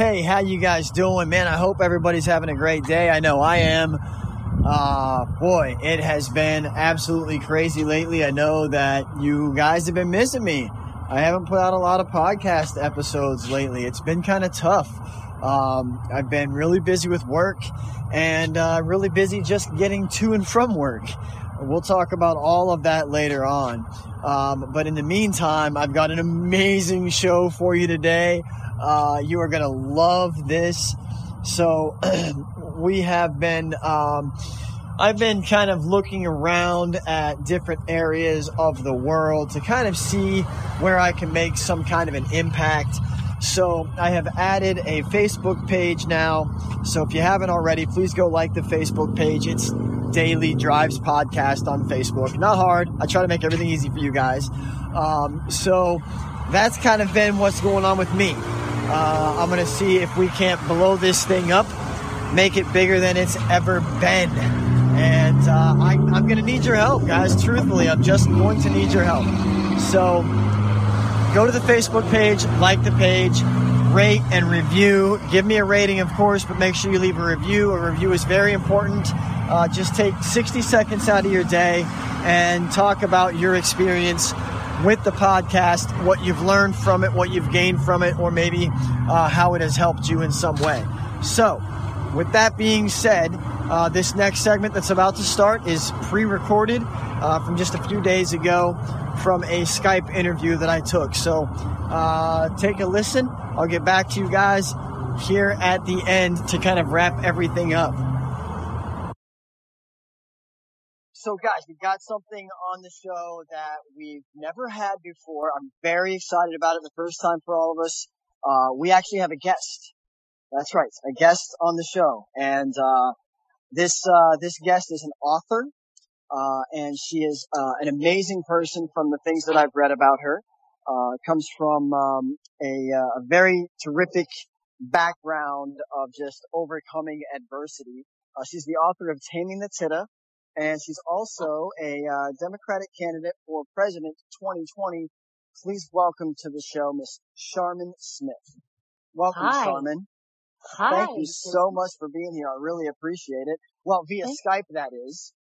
Hey, how you guys doing? Man, I hope everybody's having a great day. I know I am. Uh, boy, it has been absolutely crazy lately. I know that you guys have been missing me. I haven't put out a lot of podcast episodes lately. It's been kind of tough. Um, I've been really busy with work and uh, really busy just getting to and from work. We'll talk about all of that later on. Um, but in the meantime, I've got an amazing show for you today. Uh, you are going to love this. So, we have been, um, I've been kind of looking around at different areas of the world to kind of see where I can make some kind of an impact. So I have added a Facebook page now. So if you haven't already, please go like the Facebook page. It's Daily Drives Podcast on Facebook. Not hard. I try to make everything easy for you guys. Um, so that's kind of been what's going on with me. Uh, I'm going to see if we can't blow this thing up, make it bigger than it's ever been. And uh, I, I'm going to need your help, guys. Truthfully, I'm just going to need your help. So go to the Facebook page, like the page, rate and review. Give me a rating, of course, but make sure you leave a review. A review is very important. Uh, just take 60 seconds out of your day and talk about your experience with the podcast, what you've learned from it, what you've gained from it, or maybe uh, how it has helped you in some way. So, with that being said, uh, this next segment that's about to start is pre recorded uh, from just a few days ago from a Skype interview that I took. So, uh, take a listen. I'll get back to you guys here at the end to kind of wrap everything up. So, guys, we've got something on the show that we've never had before. I'm very excited about it. The first time for all of us. Uh, we actually have a guest. That's right, a guest on the show, and uh, this uh, this guest is an author, uh, and she is uh, an amazing person. From the things that I've read about her, uh, comes from um, a, a very terrific background of just overcoming adversity. she's the author of Taming the Tida, and she's also a uh, Democratic candidate for President 2020. Please welcome to the show, Miss Sharmin Smith. Welcome, Hi. Sharmin. Hi. Thank you so much for being here. I really appreciate it. Well, via Thank- Skype, that is.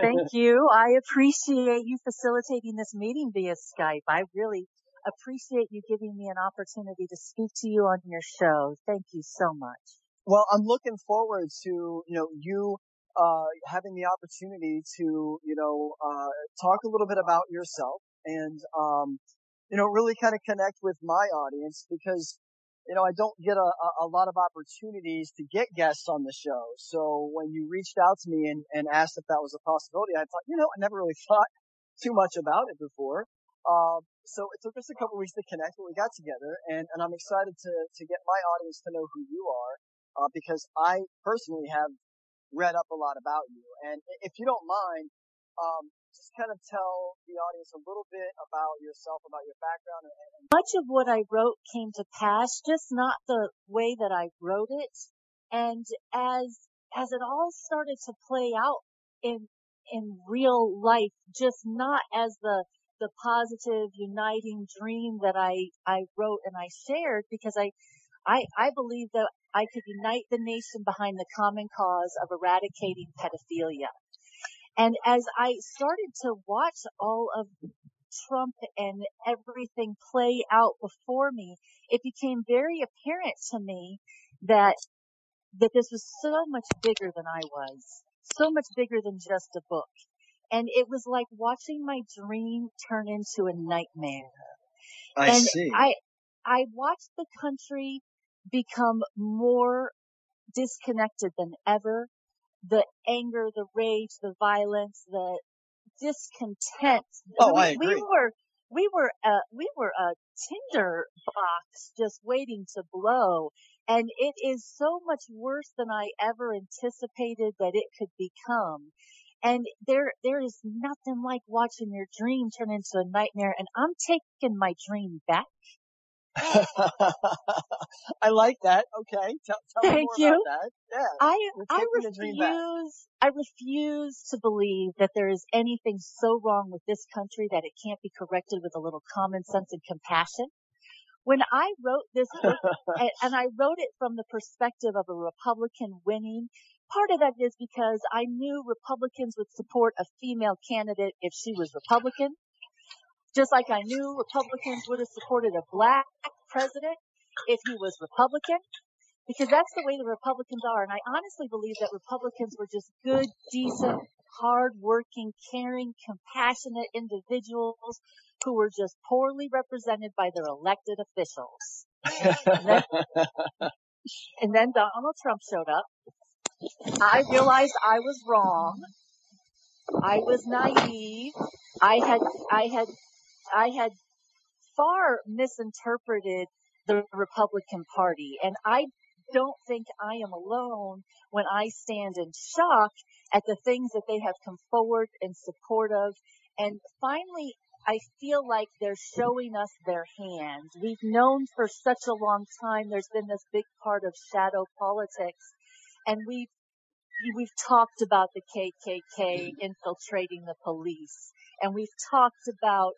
Thank you. I appreciate you facilitating this meeting via Skype. I really appreciate you giving me an opportunity to speak to you on your show. Thank you so much. Well, I'm looking forward to, you know, you, uh, having the opportunity to, you know, uh, talk a little bit about yourself and, um, you know, really kind of connect with my audience because, you know, I don't get a, a, lot of opportunities to get guests on the show. So when you reached out to me and, and asked if that was a possibility, I thought, you know, I never really thought too much about it before. Um, so it took us a couple weeks to connect, but we got together and, and I'm excited to, to get my audience to know who you are, uh, because I personally have read up a lot about you. And if you don't mind, um, just kind of tell the audience a little bit about yourself, about your background and, and Much of what I wrote came to pass, just not the way that I wrote it. And as, as it all started to play out in, in real life, just not as the, the positive uniting dream that I, I wrote and I shared because I, I, I believe that I could unite the nation behind the common cause of eradicating pedophilia. And as I started to watch all of Trump and everything play out before me, it became very apparent to me that that this was so much bigger than I was, so much bigger than just a book. And it was like watching my dream turn into a nightmare. I and see. I I watched the country become more disconnected than ever. The anger, the rage, the violence, the discontent. Oh, we, I agree. We were we were a we were a tinder box just waiting to blow. And it is so much worse than I ever anticipated that it could become. And there, there is nothing like watching your dream turn into a nightmare. And I'm taking my dream back. I like that. Okay. Tell, tell me Thank more you. about that. Yeah. I, I taking your dream back. refuse, I refuse to believe that there is anything so wrong with this country that it can't be corrected with a little common sense and compassion. when I wrote this book, and, and I wrote it from the perspective of a Republican winning, part of that is because I knew Republicans would support a female candidate if she was Republican. Just like I knew Republicans would have supported a black president if he was Republican. Because that's the way the Republicans are. And I honestly believe that Republicans were just good, decent, hardworking, caring, compassionate individuals who were just poorly represented by their elected officials. and, then, and then Donald Trump showed up. I realized I was wrong. I was naive. I had, I had, I had far misinterpreted the Republican Party. And I don't think I am alone when I stand in shock at the things that they have come forward in support of. And finally, I feel like they're showing us their hand. We've known for such a long time there's been this big part of shadow politics and we've we've talked about the KKK mm-hmm. infiltrating the police and we've talked about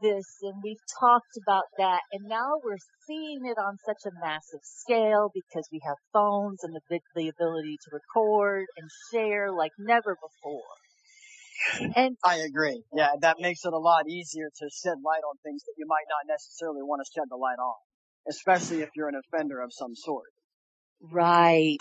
this and we've talked about that and now we're seeing it on such a massive scale because we have phones and the, the ability to record and share like never before. And I agree. Yeah, that makes it a lot easier to shed light on things that you might not necessarily want to shed the light on, especially if you're an offender of some sort. Right.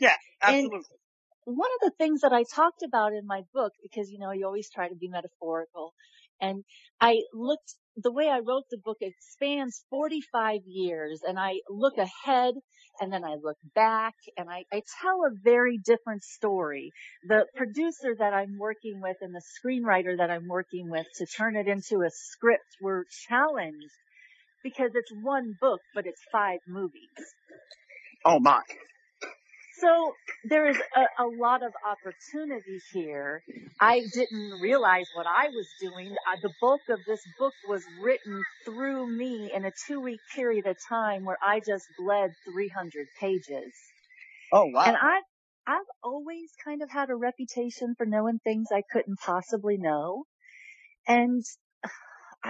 Yeah, absolutely. And one of the things that I talked about in my book, because you know, you always try to be metaphorical, and I looked, the way I wrote the book, it spans 45 years and I look ahead and then I look back and I, I tell a very different story. The producer that I'm working with and the screenwriter that I'm working with to turn it into a script were challenged because it's one book, but it's five movies. Oh my. So there is a, a, lot of opportunity here. I didn't realize what I was doing. Uh, the bulk of this book was written through me in a two week period of time where I just bled 300 pages. Oh wow. And I, I've always kind of had a reputation for knowing things I couldn't possibly know. And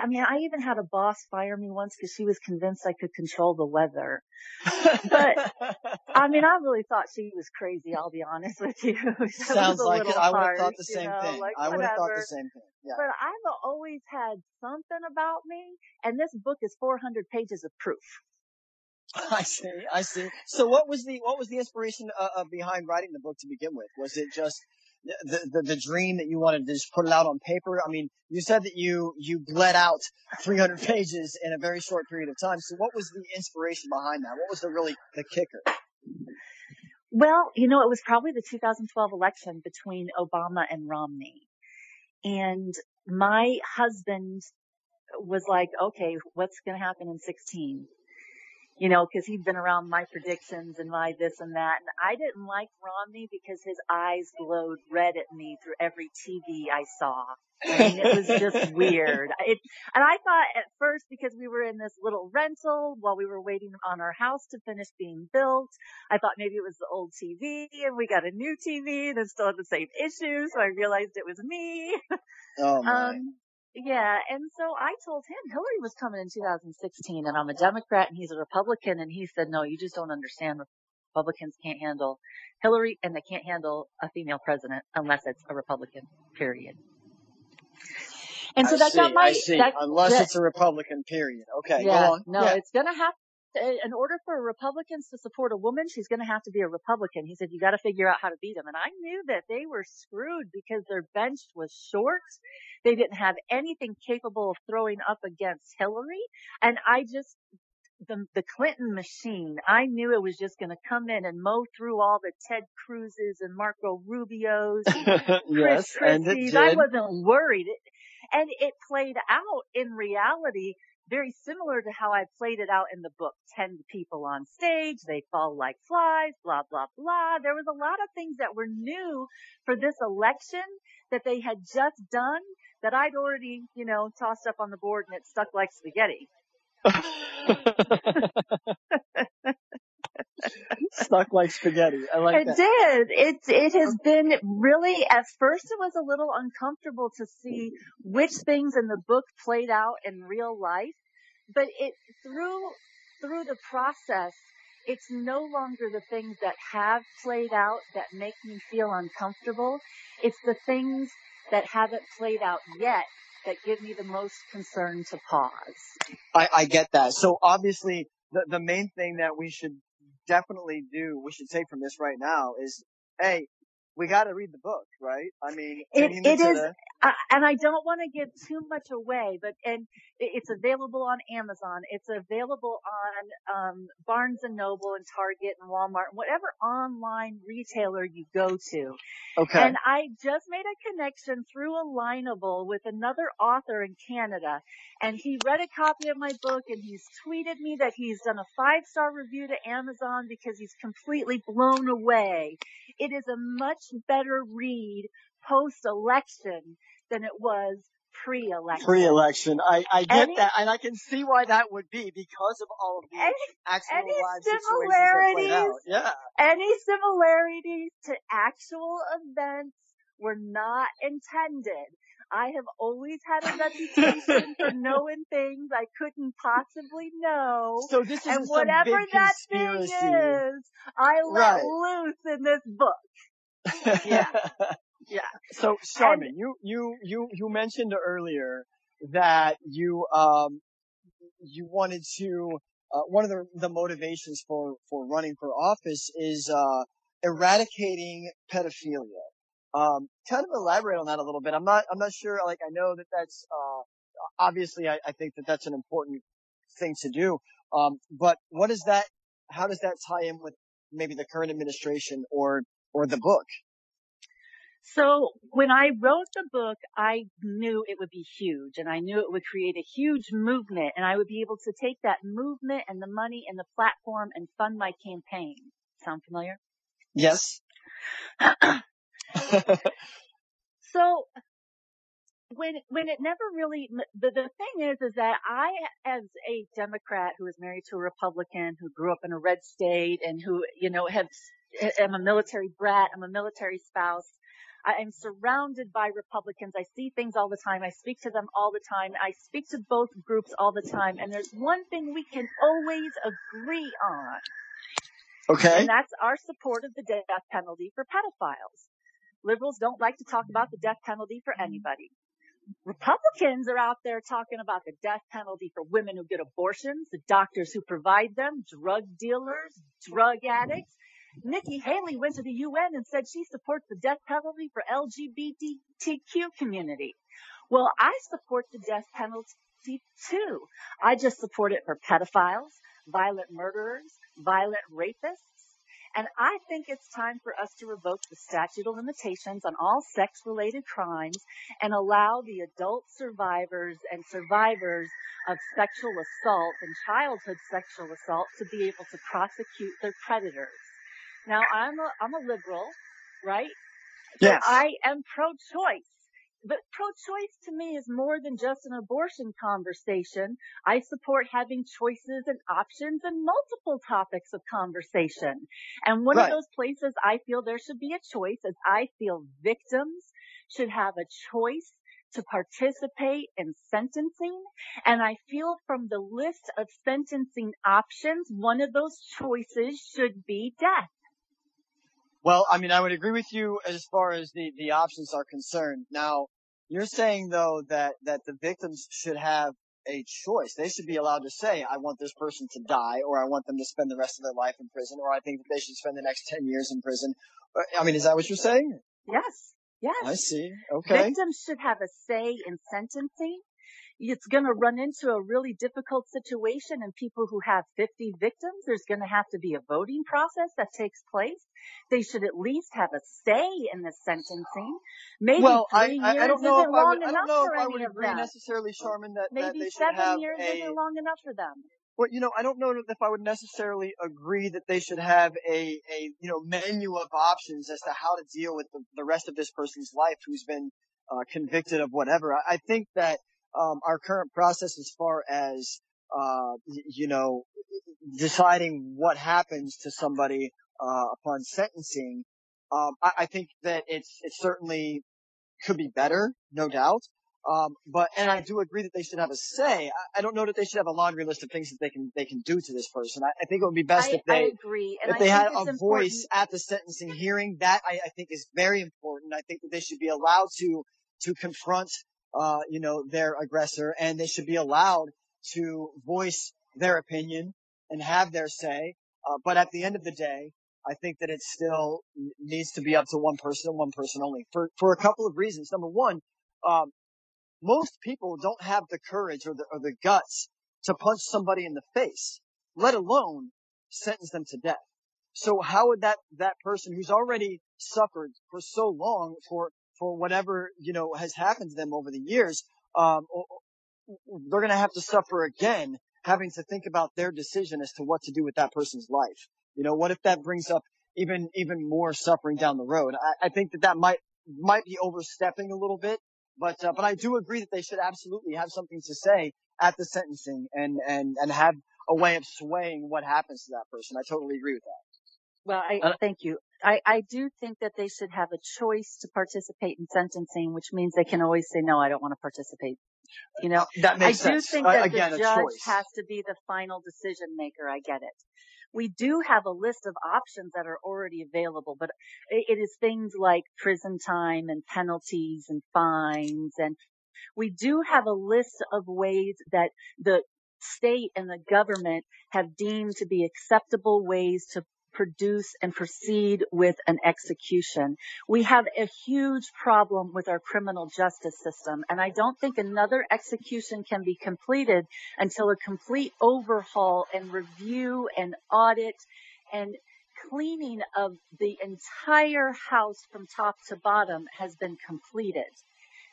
I mean, I even had a boss fire me once because she was convinced I could control the weather. But I mean, I really thought she was crazy. I'll be honest with you. Sounds like it. I would have thought the same know, thing. Like I would have thought the same thing. Yeah. But I've always had something about me, and this book is 400 pages of proof. I see. I see. So, what was the what was the inspiration uh, uh, behind writing the book to begin with? Was it just the, the, the dream that you wanted to just put it out on paper? I mean, you said that you, you bled out 300 pages in a very short period of time. So what was the inspiration behind that? What was the really, the kicker? Well, you know, it was probably the 2012 election between Obama and Romney. And my husband was like, okay, what's going to happen in 16? You know, cause he'd been around my predictions and my this and that. And I didn't like Romney because his eyes glowed red at me through every TV I saw. I mean, it was just weird. It, and I thought at first because we were in this little rental while we were waiting on our house to finish being built, I thought maybe it was the old TV and we got a new TV that still had the same issues. So I realized it was me. Oh my. Um, yeah, and so I told him Hillary was coming in 2016 and I'm a Democrat and he's a Republican and he said, no, you just don't understand. Republicans can't handle Hillary and they can't handle a female president unless it's a Republican, period. And so I that see, got my. That, unless that, it's a Republican, period. Okay, yeah, go on. No, yeah. it's gonna have in order for Republicans to support a woman, she's going to have to be a Republican. He said, you got to figure out how to beat them. And I knew that they were screwed because their bench was short. They didn't have anything capable of throwing up against Hillary. And I just, the, the Clinton machine, I knew it was just going to come in and mow through all the Ted Cruzes and Marco Rubios and yes, Chris Christie's. I wasn't worried. It, and it played out in reality very similar to how I played it out in the book. Ten people on stage, they fall like flies, blah, blah, blah. There was a lot of things that were new for this election that they had just done that I'd already, you know, tossed up on the board and it stuck like spaghetti. Stuck like spaghetti. I like it that. did. It it has been really. At first, it was a little uncomfortable to see which things in the book played out in real life, but it through through the process, it's no longer the things that have played out that make me feel uncomfortable. It's the things that haven't played out yet that give me the most concern to pause. I, I get that. So obviously the, the main thing that we should definitely do, we should take from this right now is, hey, we got to read the book, right? I mean, it, it is, uh, and I don't want to give too much away, but and it's available on Amazon. It's available on um, Barnes and Noble and Target and Walmart and whatever online retailer you go to. Okay. And I just made a connection through Alignable with another author in Canada, and he read a copy of my book and he's tweeted me that he's done a five star review to Amazon because he's completely blown away. It is a much better read post election than it was pre-election. Pre-election. I, I get any, that, and I can see why that would be because of all of the any, actual any live similarities, that played out. Yeah. Any similarities to actual events were not intended. I have always had a reputation for knowing things I couldn't possibly know. So this is and whatever that thing is, I let right. loose in this book. Yeah. Yeah. So, Sharmin, and, you, you, you, you mentioned earlier that you, um, you wanted to, uh, one of the, the motivations for, for running for office is, uh, eradicating pedophilia. Um, kind of elaborate on that a little bit. I'm not, I'm not sure, like, I know that that's, uh, obviously I, I think that that's an important thing to do. Um, but what is that, how does that tie in with maybe the current administration or, or the book? So when I wrote the book, I knew it would be huge and I knew it would create a huge movement and I would be able to take that movement and the money and the platform and fund my campaign. Sound familiar? Yes. so when when it never really the the thing is is that I as a Democrat who is married to a Republican who grew up in a red state and who you know have am a military brat, I'm a military spouse. I am surrounded by Republicans. I see things all the time. I speak to them all the time. I speak to both groups all the time. And there's one thing we can always agree on. Okay. And that's our support of the death penalty for pedophiles. Liberals don't like to talk about the death penalty for mm-hmm. anybody. Republicans are out there talking about the death penalty for women who get abortions, the doctors who provide them, drug dealers, drug addicts, Nikki Haley went to the UN and said she supports the death penalty for LGBTQ community. Well, I support the death penalty too. I just support it for pedophiles, violent murderers, violent rapists. And I think it's time for us to revoke the statute of limitations on all sex related crimes and allow the adult survivors and survivors of sexual assault and childhood sexual assault to be able to prosecute their predators. Now I'm a, I'm a liberal, right? Yes. I am pro-choice. But pro-choice to me is more than just an abortion conversation. I support having choices and options and multiple topics of conversation. And one right. of those places I feel there should be a choice is I feel victims should have a choice to participate in sentencing. And I feel from the list of sentencing options, one of those choices should be death. Well, I mean, I would agree with you as far as the, the options are concerned. Now, you're saying though that, that the victims should have a choice. They should be allowed to say, I want this person to die, or I want them to spend the rest of their life in prison, or I think that they should spend the next 10 years in prison. Uh, I mean, is that what you're saying? Yes. Yes. I see. Okay. Victims should have a say in sentencing it's going to run into a really difficult situation and people who have 50 victims, there's going to have to be a voting process that takes place. They should at least have a say in the sentencing. Maybe well, three I, years I don't know isn't long I would, enough I don't know for if I any would of agree them. necessarily, Sharmin, that, Maybe that seven years a, isn't long enough for them. Well, you know, I don't know if I would necessarily agree that they should have a, a, you know, menu of options as to how to deal with the, the rest of this person's life who's been, uh, convicted of whatever. I, I think that, um, our current process as far as, uh, you know, deciding what happens to somebody, uh, upon sentencing, um, I, I, think that it's, it certainly could be better, no doubt. Um, but and I do agree that they should have a say. I, I, don't know that they should have a laundry list of things that they can they can do to this person. I, I think it would be best if they agree. if they had a important. voice at the sentencing hearing. That I, I, think is very important. I think that they should be allowed to to confront uh, you know their aggressor, and they should be allowed to voice their opinion and have their say. Uh, but at the end of the day, I think that it still needs to be up to one person and one person only for for a couple of reasons. Number one. Um, most people don't have the courage or the, or the guts to punch somebody in the face, let alone sentence them to death. So how would that, that person who's already suffered for so long for, for whatever, you know, has happened to them over the years, um, they're going to have to suffer again having to think about their decision as to what to do with that person's life. You know, what if that brings up even, even more suffering down the road? I, I think that that might, might be overstepping a little bit but uh, but I do agree that they should absolutely have something to say at the sentencing and and and have a way of swaying what happens to that person. I totally agree with that. Well, I uh, thank you. I, I do think that they should have a choice to participate in sentencing, which means they can always say no. I don't want to participate. You know, that makes I sense. do think that uh, again, the judge has to be the final decision maker. I get it we do have a list of options that are already available, but it is things like prison time and penalties and fines. And we do have a list of ways that the state and the government have deemed to be acceptable ways to produce and proceed with an execution. We have a huge problem with our criminal justice system, and I don't think another execution can be completed until a complete overhaul and review and audit and cleaning of the entire house from top to bottom has been completed.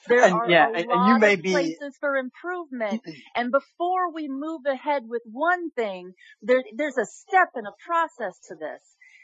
There and, are yeah, a and, lot you may of be... places for improvement. and before we move ahead with one thing, there, there's a step and a process to this.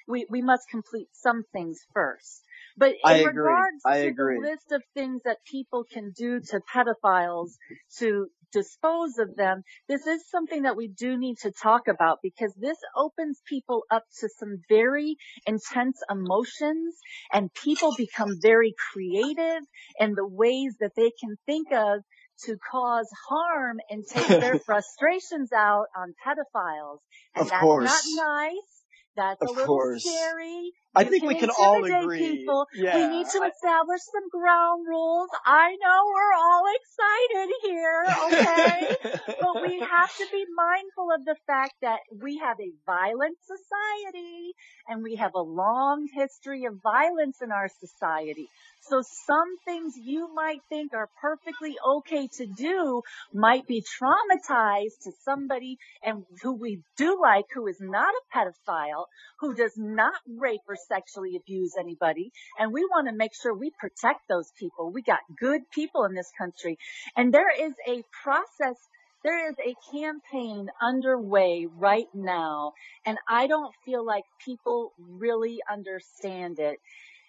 We, we must complete some things first. But in I regards to agree. the list of things that people can do to pedophiles to dispose of them, this is something that we do need to talk about because this opens people up to some very intense emotions and people become very creative in the ways that they can think of to cause harm and take their frustrations out on pedophiles. And of that's course. not nice. That's of a little course. scary. I think we can all agree. People. Yeah, we need to I, establish some ground rules. I know we're all excited here, okay? but we have to be mindful of the fact that we have a violent society and we have a long history of violence in our society. So some things you might think are perfectly okay to do might be traumatized to somebody and who we do like, who is not a pedophile, who does not rape or sexually abuse anybody. And we want to make sure we protect those people. We got good people in this country. And there is a process there is a campaign underway right now and I don't feel like people really understand it.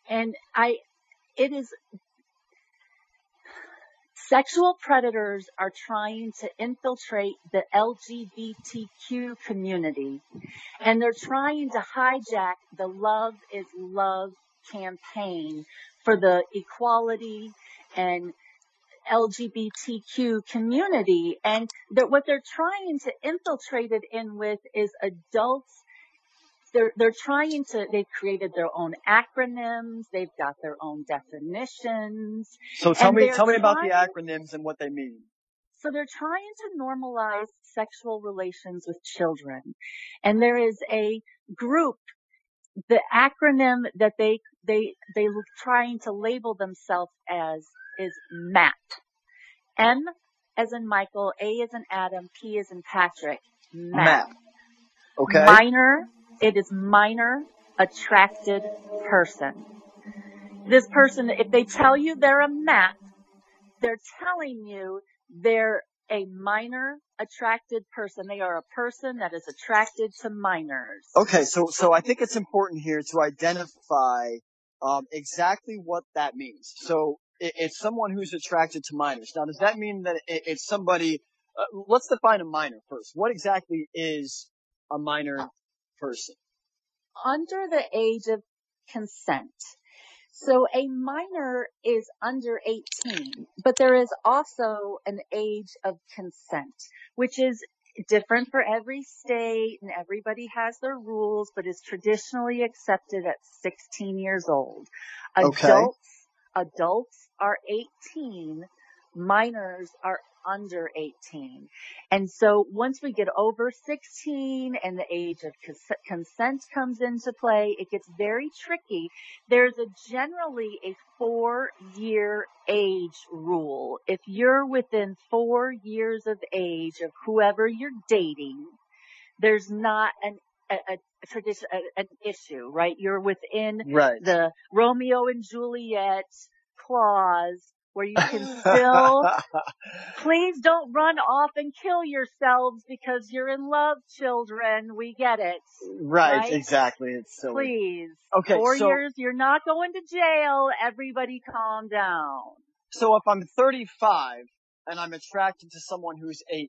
And I, it is Sexual predators are trying to infiltrate the LGBTQ community and they're trying to hijack the Love is Love campaign for the equality and LGBTQ community. And what they're trying to infiltrate it in with is adults they're they're trying to they've created their own acronyms they've got their own definitions so tell me tell me about the acronyms and what they mean so they're trying to normalize sexual relations with children and there is a group the acronym that they they they trying to label themselves as is MAP M as in Michael A as in Adam P as in Patrick MAP, MAP. Okay. Minor it is minor attracted person. This person, if they tell you they're a MAP, they're telling you they're a minor attracted person. They are a person that is attracted to minors. Okay, so so I think it's important here to identify um, exactly what that means. So it, it's someone who's attracted to minors. Now, does that mean that it, it's somebody? Uh, let's define a minor first. What exactly is a minor person? Under the age of consent. So a minor is under 18, but there is also an age of consent, which is different for every state and everybody has their rules, but is traditionally accepted at 16 years old. Okay. Adults, adults are 18, minors are under 18. And so once we get over 16 and the age of cons- consent comes into play, it gets very tricky. There's a generally a four year age rule. If you're within four years of age of whoever you're dating, there's not an a, a tradition, a, an issue, right? You're within Right. the Romeo and Juliet clause where you can still Please don't run off and kill yourselves because you're in love, children. We get it. right, Right? exactly. It's silly. Please. Okay, Four so years, you're not going to jail. Everybody calm down. so if I'm 35 and I'm attracted to someone who's 18,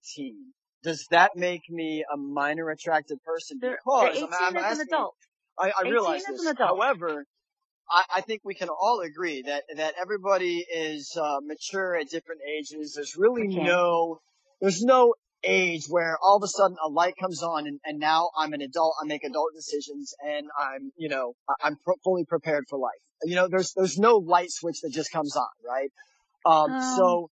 does that make me a minor attracted person? Because they're 18 I'm, I'm as an adult. I, I realize this. However, I, I think we can all agree that that everybody is uh, mature at different ages. There's really can. no there's no age where all of a sudden a light comes on and, and now I'm an adult. I make adult decisions and I'm you know I'm pro- fully prepared for life. You know, there's there's no light switch that just comes on, right? Um, Um, so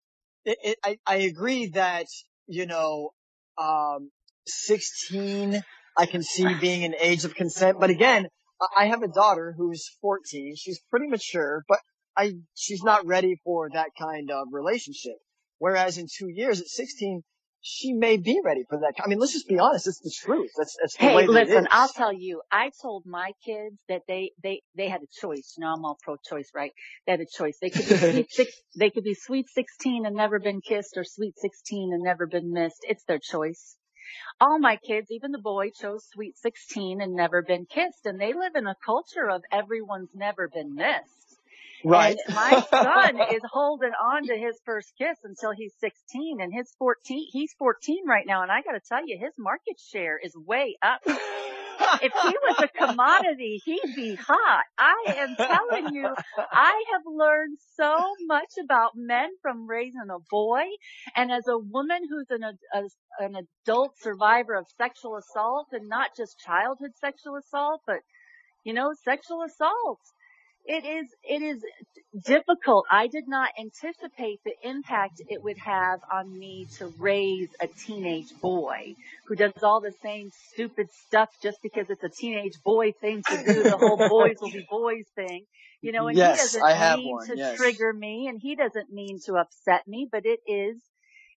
it, it, I I agree that you know um, 16 I can see being an age of consent, but again. I have a daughter who's 14. She's pretty mature, but I, she's not ready for that kind of relationship. Whereas in two years at 16, she may be ready for that. I mean, let's just be honest. It's the truth. That's, that's the way Hey, that it listen, is. I'll tell you, I told my kids that they, they, they had a choice. You know, I'm all pro-choice, right? They had a choice. They could be sweet six, they could be sweet 16 and never been kissed or sweet 16 and never been missed. It's their choice. All my kids, even the boy, chose sweet 16 and never been kissed. And they live in a culture of everyone's never been missed. right. And my son is holding on to his first kiss until he's 16 and his 14, he's 14 right now. And I got to tell you, his market share is way up. If he was a commodity, he'd be hot. I am telling you, I have learned so much about men from raising a boy. And as a woman who's an, a, an adult survivor of sexual assault and not just childhood sexual assault, but you know, sexual assault. It is, it is difficult. I did not anticipate the impact it would have on me to raise a teenage boy who does all the same stupid stuff just because it's a teenage boy thing to do, the whole boys will be boys thing. You know, and Yes, he doesn't mean one, to yes. trigger me and he doesn't mean to upset me, but it is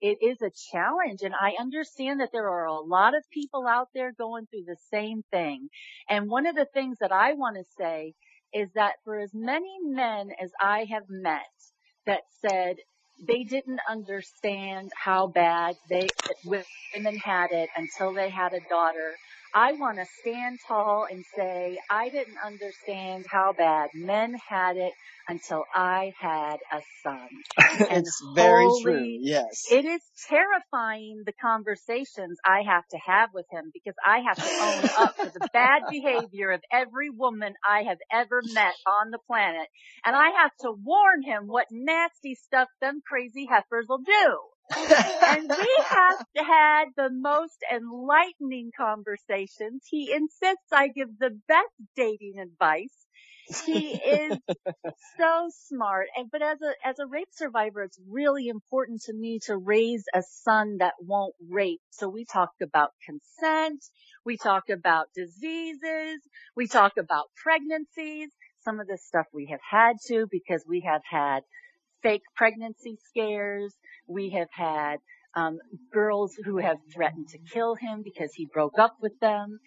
it is a challenge and I understand that there are a lot of people out there going through the same thing. And one of the things that I want to say is that for as many men as I have met that said they didn't understand how bad they women had it until they had a daughter, I want to stand tall and say I didn't understand how bad men had it until I had a son. And it's very true. Yes. It is terrifying the conversations I have to have with him because I have to own up to the bad behavior of every woman I have ever met on the planet. And I have to warn him what nasty stuff them crazy heifers will do. And we have had the most enlightening conversations. He insists I give the best dating advice. He is so smart. And, but as a, as a rape survivor, it's really important to me to raise a son that won't rape. So we talked about consent. We talked about diseases. We talk about pregnancies. Some of this stuff we have had to because we have had fake pregnancy scares. We have had um, girls who have threatened to kill him because he broke up with them.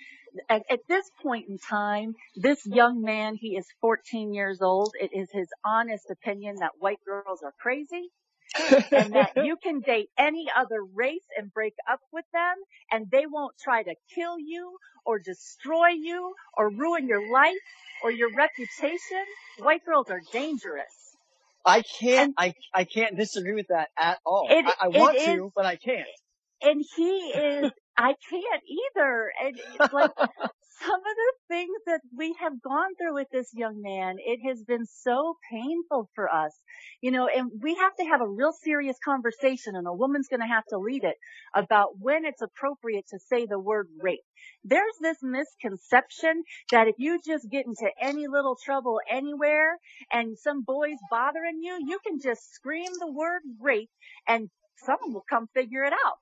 At, at this point in time, this young man, he is 14 years old. It is his honest opinion that white girls are crazy and that you can date any other race and break up with them and they won't try to kill you or destroy you or ruin your life or your reputation. White girls are dangerous. I can't, I, I can't disagree with that at all. It- I, I want is- to, but I can't. and he is I can't either. And it's like some of the things that we have gone through with this young man, it has been so painful for us, you know, and we have to have a real serious conversation and a woman's going to have to lead it about when it's appropriate to say the word rape. There's this misconception that if you just get into any little trouble anywhere and some boy's bothering you, you can just scream the word rape and someone will come figure it out.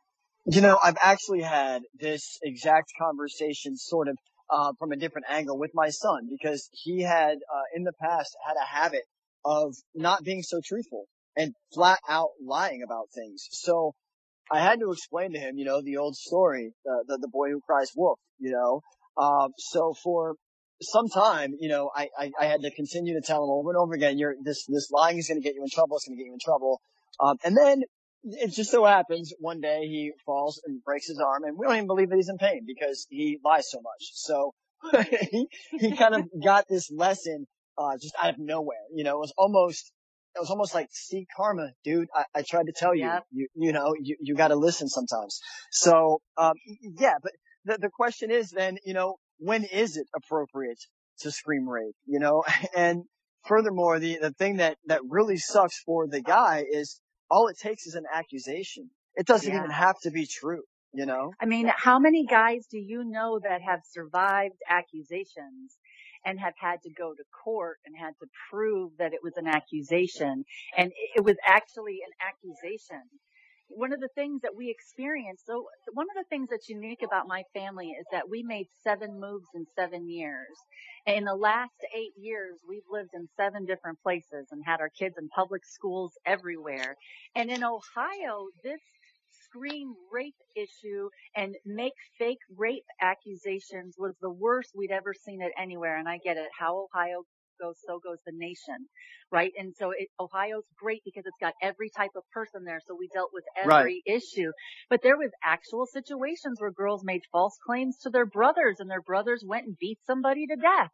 You know, I've actually had this exact conversation sort of uh, from a different angle with my son because he had uh, in the past had a habit of not being so truthful and flat out lying about things. So I had to explain to him, you know, the old story, uh, the the boy who cries wolf, you know. Um, so for some time, you know, I, I, I had to continue to tell him over and over again, you're this this lying is going to get you in trouble. It's going to get you in trouble. Um, and then it just so happens one day he falls and breaks his arm and we don't even believe that he's in pain because he lies so much. So he, he kind of got this lesson, uh, just out of nowhere. You know, it was almost, it was almost like, see karma, dude. I, I tried to tell you, Yep. you, you know, you, you gotta listen sometimes. So, um, yeah, but the, the question is then, you know, when is it appropriate to scream rape? You know, and furthermore, the, the thing that, that really sucks for the guy is all it takes is an accusation. It doesn't Yeah. even have to be true, you know? I mean, how many guys do you know that have survived accusations and have had to go to court and had to prove that it was an accusation and it- it was actually an accusation? One of the things that we experienced, so one of the things that's unique about my family is that we made seven moves in seven years. In the last eight years, we've lived in seven different places and had our kids in public schools everywhere. And in Ohio, this screen rape issue and make fake rape accusations was the worst we'd ever seen it anywhere. And I get it. How Ohio goes, so goes the nation, right? And so it, Ohio's great because it's got every type of person there. So we dealt with Right. every issue. But there was actual situations where girls made false claims to their brothers and their brothers went and beat somebody to death.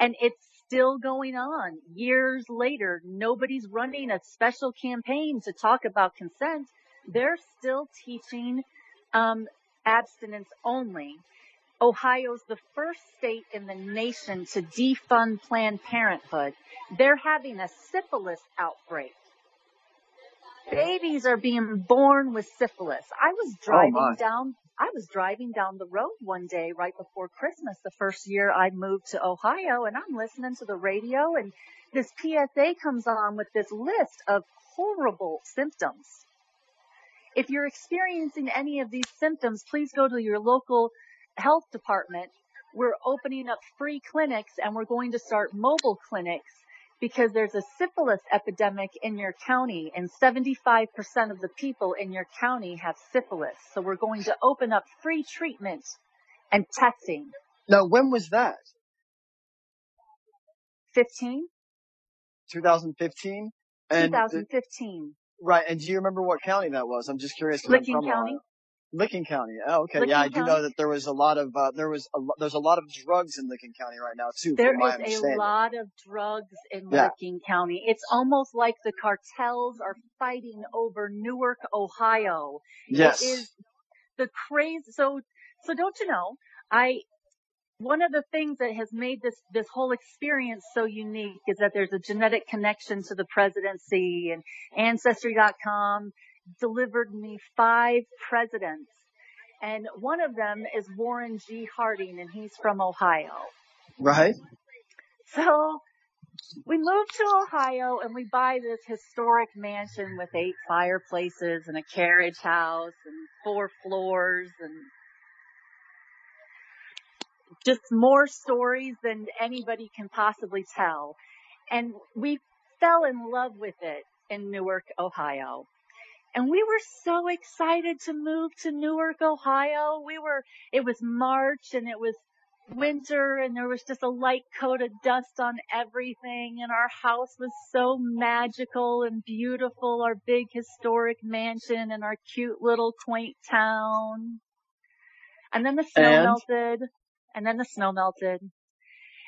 And it's still going on years later. Nobody's running a special campaign to talk about consent. They're still teaching um, abstinence only. Ohio's the first state in the nation to defund Planned Parenthood. They're having a syphilis outbreak. Babies are being born with syphilis. I was oh, driving my. down, I was driving down the road one day right before Christmas, the first year I moved to Ohio, and I'm listening to the radio and this PSA comes on with this list of horrible symptoms. If you're experiencing any of these symptoms, please go to your local health department. We're opening up free clinics and we're going to start mobile clinics because there's a syphilis epidemic in your county and 75% of the people in your county have syphilis. So we're going to open up free treatment and testing. Now, when was that? 15? 2015? And the- 2015. right, and do you remember what county that was? I'm just curious. Licking County? Licking County. Oh, okay. Licking yeah, I do County? know that there was a lot of uh, there was a, lo- there's a lot of drugs in Licking County right now too. There is a lot of drugs in Yeah. Licking County. It's almost like the cartels are fighting over Newark, Ohio. Yes. It is the craze. So, so don't you know? I one of the things that has made this this whole experience so unique is that there's a genetic connection to the presidency and Ancestry.com delivered me five presidents, and one of them is Warren G. Harding, and he's from Ohio. Right. So we moved to Ohio and we buy this historic mansion with eight fireplaces and a carriage house and four floors and just more stories than anybody can possibly tell. And we fell in love with it in Newark, Ohio. And we were so excited to move to Newark, Ohio. We were, it was March and it was winter and there was just a light coat of dust on everything and our house was so magical and beautiful, our big historic mansion and our cute little quaint town. And then the snow And? melted and then the snow melted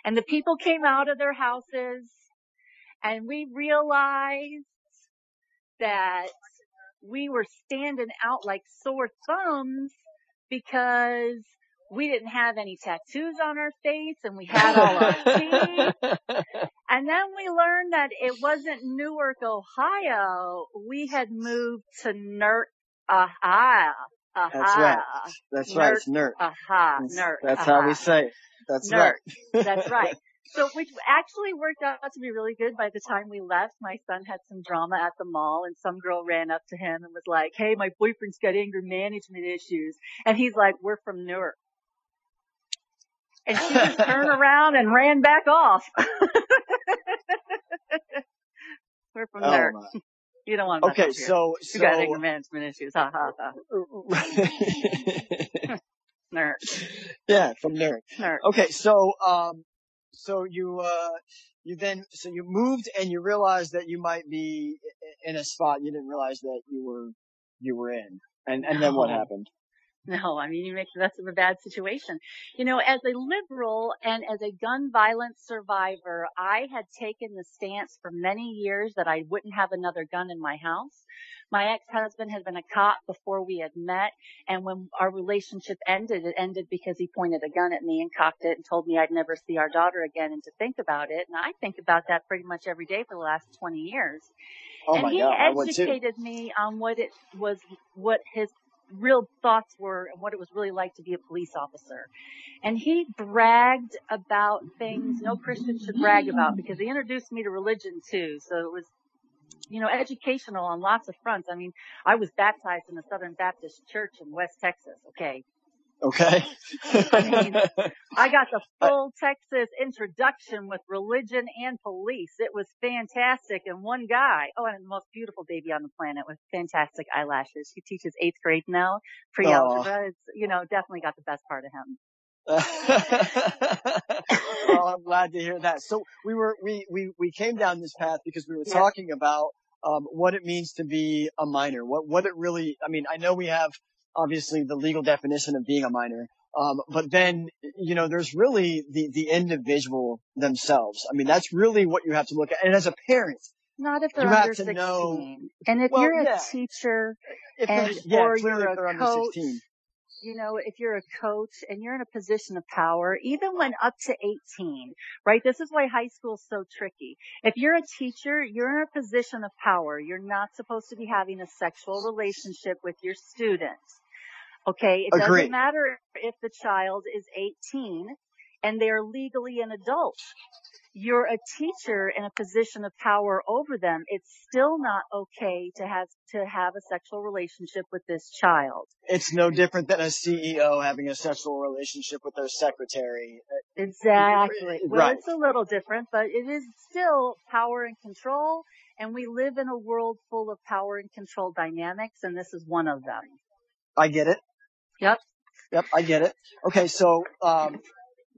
and the people came out of their houses and we realized that we were standing out like sore thumbs because we didn't have any tattoos on our face and we had all our teeth. And then we learned that it wasn't Newark, Ohio. We had moved to Nert, Ohio. That's right. That's right. It's Nert. Aha, That's, Nert. that's aha. how we say it. That's Nert. right. That's right. So, which actually worked out to be really good. By the time we left, my son had some drama at the mall and some girl ran up to him and was like, Hey, my boyfriend's got anger management issues. And he's like, we're from Newark. And she just turned around and ran back off. we're from Oh, Newark. my. You don't want to Okay, so, You got anger management issues. Ha ha ha. Nerd. yeah, from Nerd. Nerd. Okay, so, um, so you, uh, you then, so you moved and you realized that you might be in a spot you didn't realize that you were, you were in. And, and then what happened? No, I mean, you make the best of a bad situation. You know, as a liberal and as a gun violence survivor, I had taken the stance for many years that I wouldn't have another gun in my house. My ex-husband had been a cop before we had met, and when our relationship ended, it ended because he pointed a gun at me and cocked it and told me I'd never see our daughter again and to think about it. And I think about that pretty much every day for the last 20 years Oh and my he god, I would too. educated me on what it was, what his real thoughts were and what it was really like to be a police officer. And he bragged about things no Christian should brag about because he introduced me to religion too. So it was, you know, educational on lots of fronts. I mean, I was baptized in a Southern Baptist Church in West Texas. Okay. Okay. I mean, I got the full Texas introduction with religion and police. It was fantastic. And one guy, oh, and the most beautiful baby on the planet with fantastic eyelashes. He teaches eighth grade now, pre-algebra. It's, you know, definitely got the best part of him. well, I'm glad to hear that. So we were we we we came down this path because we were Yeah. talking about um, what it means to be a minor. What what it really. I mean, I know we have obviously the legal definition of being a minor, um, but then you know there's really the the individual themselves. I mean, that's really what you have to look at. And as a parent, Not if they're You under to 16. know- and if Well, you're a yeah. teacher, if And- yeah, or you're a coach, 16. You know, if you're a coach and you're in a position of power, even when up to 18, right? This is why high school is so tricky. If you're a teacher, you're in a position of power. You're not supposed to be having a sexual relationship with your students. Okay? It Agreed. doesn't matter if the child is 18 and they're legally an adult. You're a teacher in a position of power over them. It's still not okay to have, to have a sexual relationship with this child. It's no different than a CEO having a sexual relationship with their secretary. Exactly. Well, Right. it's a little different, but it is still power and control. And we live in a world full of power and control dynamics, and this is one of them. I get it. Yep. Yep, I get it. Okay, so um,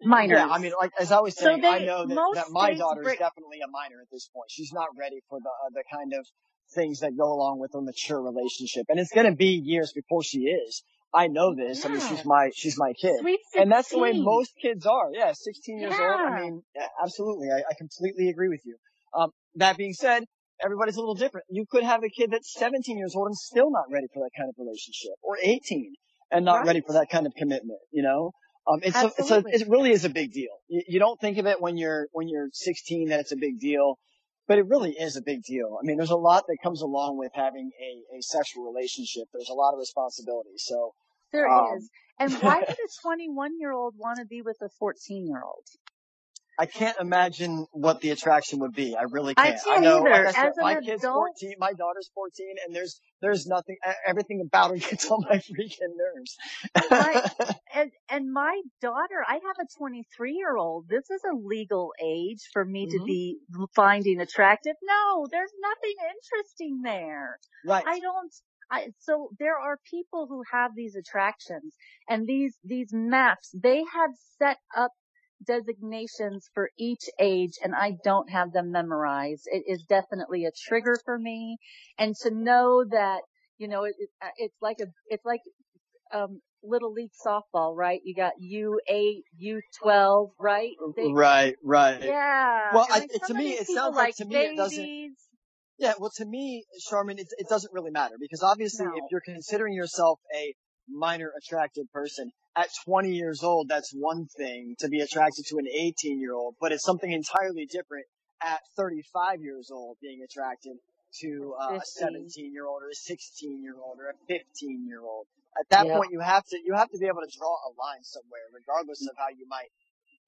Minors. Yeah, I mean, like as I was So saying, I know that, that my daughter is bring- definitely a minor at this point. She's not ready for the uh, the kind of things that go along with a mature relationship, and it's going to be years before she is. I know this. I mean, she's my she's my kid, and that's the way most kids are. Yeah, 16 years old. I mean, yeah, absolutely. I, I completely agree with you. Um, that being said, everybody's a little different. You could have a kid that's 17 years old and still not ready for that kind of relationship, or 18 and not Right. ready for that kind of commitment. You know. Um, it's a, it's a, it really is a big deal. You, you don't think of it when you're, when you're 16 that it's a big deal, but it really is a big deal. I mean, there's a lot that comes along with having a, a sexual relationship. There's a lot of responsibility. So, There um, is. And why would a 21 year old want to be with a 14 year old? I can't imagine what the attraction would be. I really can't. can't know, either. like I said, my kid's adult- 14, my daughter's 14, and there's, there's nothing, everything about her gets on my freaking nerves. I- And, and my daughter, I have a 23 year old. This is a legal age for me to Mhm. be finding attractive. No, there's nothing interesting there. right. I don't. I, so there are people who have these attractions and these, these maps, they have set up designations for each age and I don't have them memorized. It is definitely a trigger for me. And to know that, you know, it, it, it's like a, it's like, um, little league softball, right? You got U8, U12, right? They- right, right. Yeah. Well, I- like it- to me, it sounds like to me it doesn't- Yeah, well, to me, Sharmin, it, it doesn't really matter because obviously, No. if you're considering yourself a minor attracted person. At 20 years old, that's one thing to be attracted to an 18 year old, but it's something entirely different at 35 years old being attracted to uh, a 17 year old or a 16 year old or a 15 year old. At that Yep. point, you have to you have to be able to draw a line somewhere, regardless of how you might.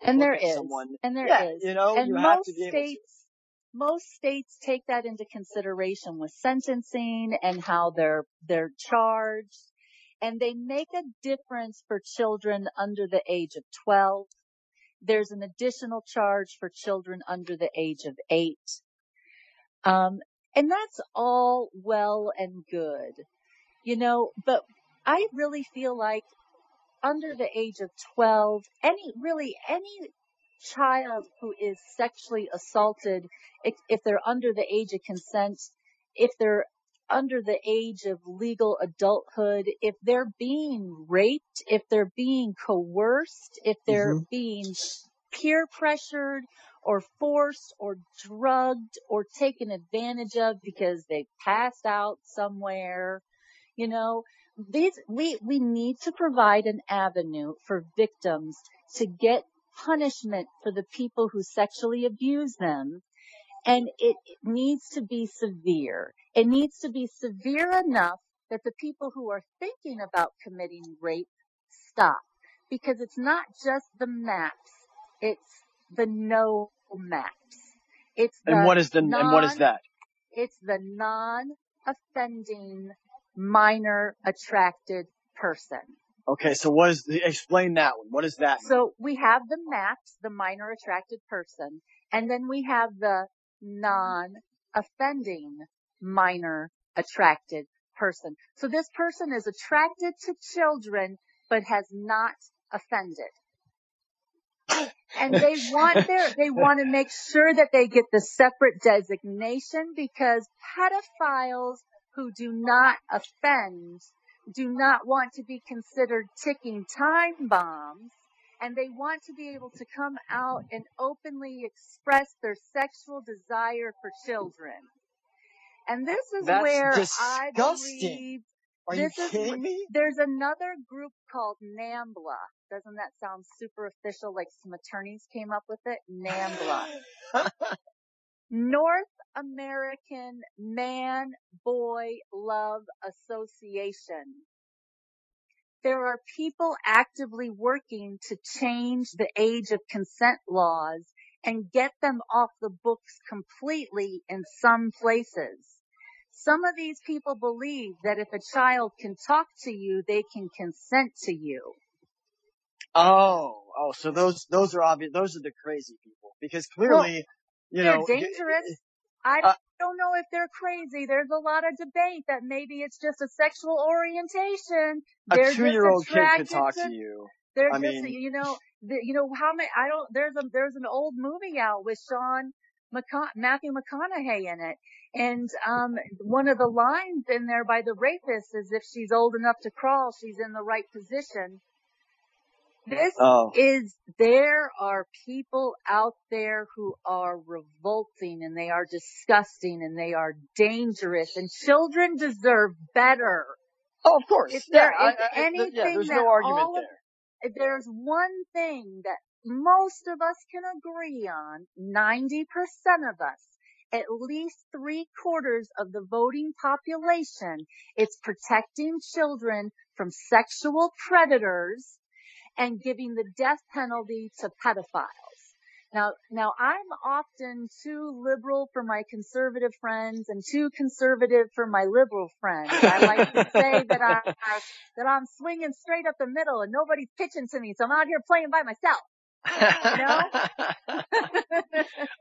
And there is, someone. and there is, yeah, you know, and you have to be able to. states, most states take that into consideration with sentencing and how they're they're charged, and they make a difference for children under the age of 12. There's an additional charge for children under the age of eight. Um, and that's all well and good, you know, but I really feel like under the age of 12, any, really any child who is sexually assaulted, if, if they're under the age of consent, if they're under the age of legal adulthood, if they're being raped, if they're being coerced, if they're Mhm. being peer pressured or forced or drugged or taken advantage of because they passed out somewhere, you know, these, we, we need to provide an avenue for victims to get punishment for the people who sexually abuse them. And it, it needs to be severe. It needs to be severe enough that the people who are thinking about committing rape stop. Because it's not just the maps. It's the no maps. It's the And what is the and what is that? it's the non-offending minor attracted person. Okay, so what is the, explain that one? What is that? So we have the MAPS, the minor attracted person, and then we have the non-offending minor attracted person. So this person is attracted to children, but has not offended. And they want their, they want to make sure that they get the separate designation because pedophiles who do not offend do not want to be considered ticking time bombs and they want to be able to come out and openly express their sexual desire for children. And this is That's where I believe Are you this is kidding me? there's another group called NAMBLA. Doesn't that sound super official like some attorneys came up with it? NAMBLA. North American Man Boy Love Association. There are people actively working to change the age of consent laws and get them off the books completely in some places. Some of these people believe that if a child can talk to you, they can consent to you. Oh, oh, so those those are obvious. Those are the crazy people because clearly, you they're know, dangerous. I uh, don't know if they're crazy. There's a lot of debate that maybe it's just a sexual orientation. a They're just two-year-old kid could talk to- to you. They're I just, mean- you know, the, you know how many? I don't. There's a there's an old movie out with Sean McCon- Matthew McConaughey in it, and um, one of the lines in there by the rapist is, "If she's old enough to crawl, she's in the right position." This Oh, is there are people out there who are revolting and they are disgusting and they are dangerous and children deserve better. oh, of course. If yeah, there I, is I, yeah, anything there's that no argument of- there. There's one thing that most of us can agree on, 90% of us, at least three quarters of the voting population, it's protecting children from sexual predators and giving the death penalty to pedophiles. Now, now I'm often too liberal for my conservative friends and too conservative for my liberal friends. I like to say that I, I that I'm swinging straight up the middle and nobody's pitching to me, so I'm out here playing by myself.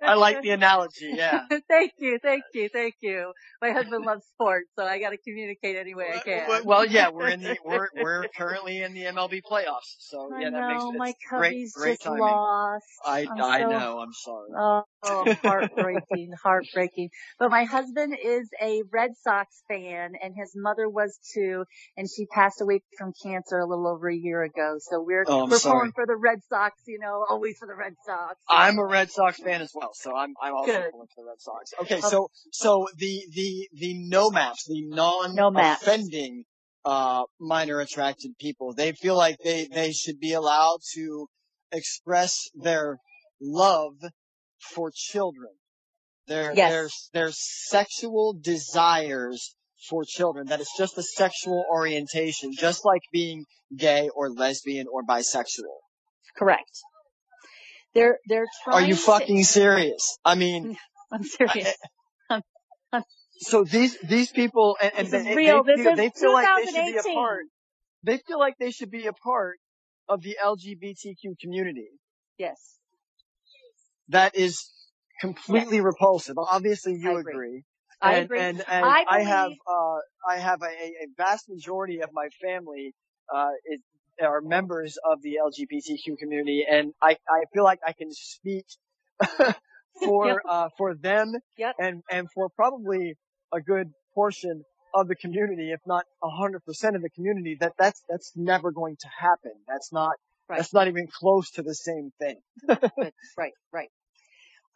I like the analogy. Yeah. thank you, thank you, thank you. My husband loves sports, so I got to communicate any way I can. Well, well, yeah, we're in the we're we're currently in the MLB playoffs, so I yeah, that makes know it's my great cubby's great just timing. lost. I I'm I so- know. I'm sorry. Oh, Oh, heartbreaking, heartbreaking. But my husband is a Red Sox fan and his mother was too, and she passed away from cancer a little over a year ago. So we're, Oh, we're sorry. pulling for the Red Sox, you know, always for the Red Sox. I'm a Red Sox fan as well, so I'm I'm also Good. pulling for the Red Sox. Okay, so so the the the no maps, the No maps. non-offending uh, minor attracted people. They feel like they, they should be allowed to express their love for children. Their, Yes. their, their sexual desires for children. That it's just a sexual orientation, just like being gay or lesbian or bisexual. Correct. They're they're trying Are you to- fucking serious? I mean, I'm serious. so these these people and, and they, real. they feel, they feel like they should be a part. They feel like they should be a part of the LGBTQ community. Yes. That is completely repulsive. Obviously, you I agree. agree. I and, agree. And, and I I have uh, I have a, a vast majority of my family uh, is, are members of the LGBTQ community, and I, I feel like I can speak for Yep. uh, for them Yep. and and for probably a good portion of the community, if not a hundred percent of the community, that that's that's never going to happen. That's not Right. that's not even close to the same thing. Right, right.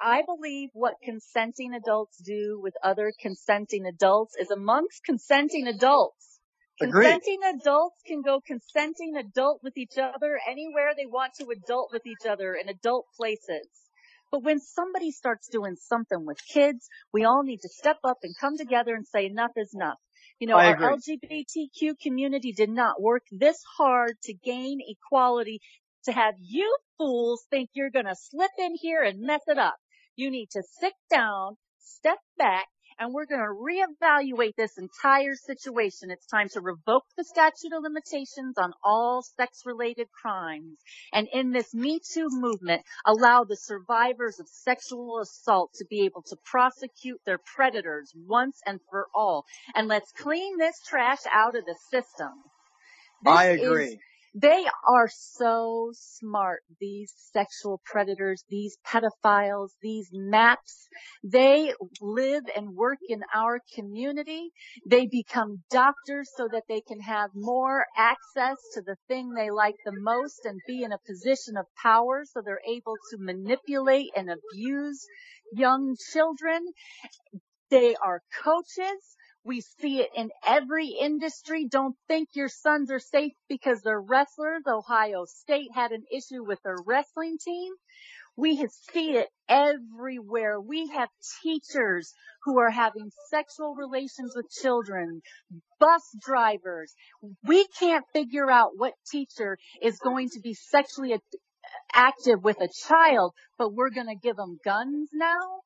I believe what consenting adults do with other consenting adults is amongst consenting adults. Agreed. Consenting adults can go consenting adult with each other anywhere they want to adult with each other in adult places. But when somebody starts doing something with kids, we all need to step up and come together and say enough is enough. You know, our. LGBTQ community did not work this hard to gain equality to have you fools think you're going to slip in here and mess it up. You need to sit down, step back, and we're going to reevaluate this entire situation. It's time to revoke the statute of limitations on all sex related crimes. And in this Me Too movement, allow the survivors of sexual assault to be able to prosecute their predators once and for all. And let's clean this trash out of the system. This I is- agree. They are so smart, these sexual predators, these pedophiles, these maps. They live and work in our community. They become doctors so that they can have more access to the thing they like the most and be in a position of power so they're able to manipulate and abuse young children. They are coaches. We see it in every industry. Don't think your sons are safe because they're wrestlers. Ohio State had an issue with their wrestling team. We have see it everywhere. We have teachers who are having sexual relations with children, bus drivers. We can't figure out what teacher is going to be sexually active with a child, but we're going to give them guns now?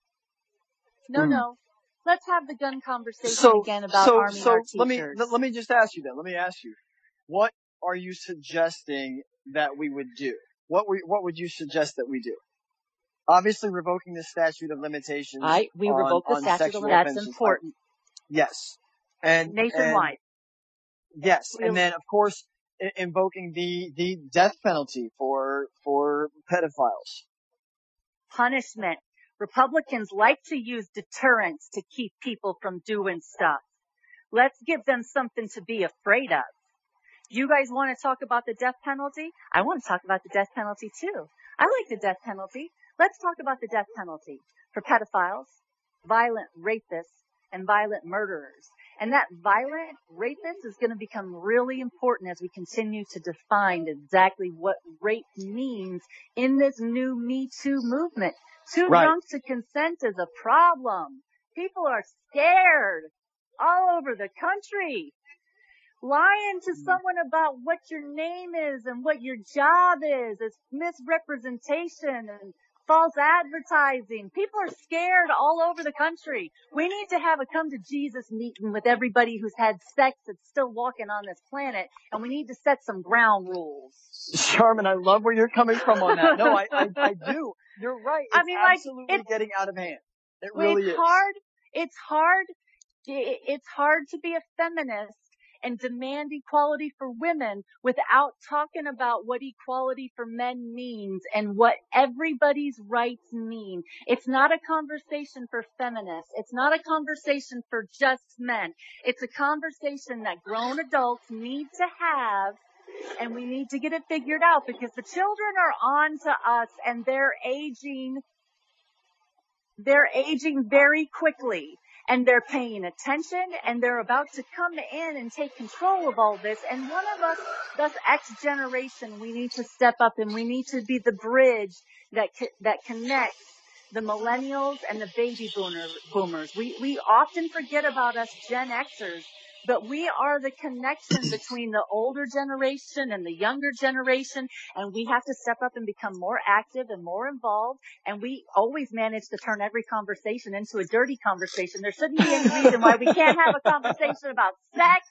No, Hmm. no. Let's have the gun conversation so, again about so, arming so our let me let, let me just ask you then. Let me ask you, what are you suggesting that we would do? What we what would you suggest that we do? Obviously, revoking the statute of limitations. I, we on- revoke the statute of limitations. That's important. Yes, and Nationwide. and- yes, We- and then of course invoking the the death penalty for for pedophiles. punishment. Republicans like to use deterrence to keep people from doing stuff. Let's give them something to be afraid of. You guys want to talk about the death penalty? I want to talk about the death penalty too. I like the death penalty. Let's talk about the death penalty for pedophiles, violent rapists, and violent murderers. And that violent rapist is going to become really important as we continue to define exactly what rape means in this new Me Too movement. Too Right. young to consent is a problem. People are scared all over the country. Lying to mm. someone about what your name is and what your job is is misrepresentation and false advertising. People are scared all over the country. We need to have a come to Jesus meeting with everybody who's had sex that's still walking on this planet and we need to set some ground rules. Sharmin, I love where you're coming from on that. No, I I, I do. You're right. It's I mean, like, absolutely it's- getting out of hand. It really it's is. hard. It's hard. It's hard to be a feminist and demand equality for women without talking about what equality for men means and what everybody's rights mean. It's not a conversation for feminists. It's not a conversation for just men. It's a conversation that grown adults need to have and we need to get it figured out because the children are on to us and they're aging they're aging very quickly and they're paying attention and they're about to come in and take control of all this. And one of us, thus X generation, we need to step up and we need to be the bridge that, that connects the millennials and the baby boomer, boomers. We, we often forget about us Gen Xers but we are the connection between the older generation and the younger generation and we have to step up and become more active and more involved and we always manage to turn every conversation into a dirty conversation. There shouldn't be any reason why we can't have a conversation about sex.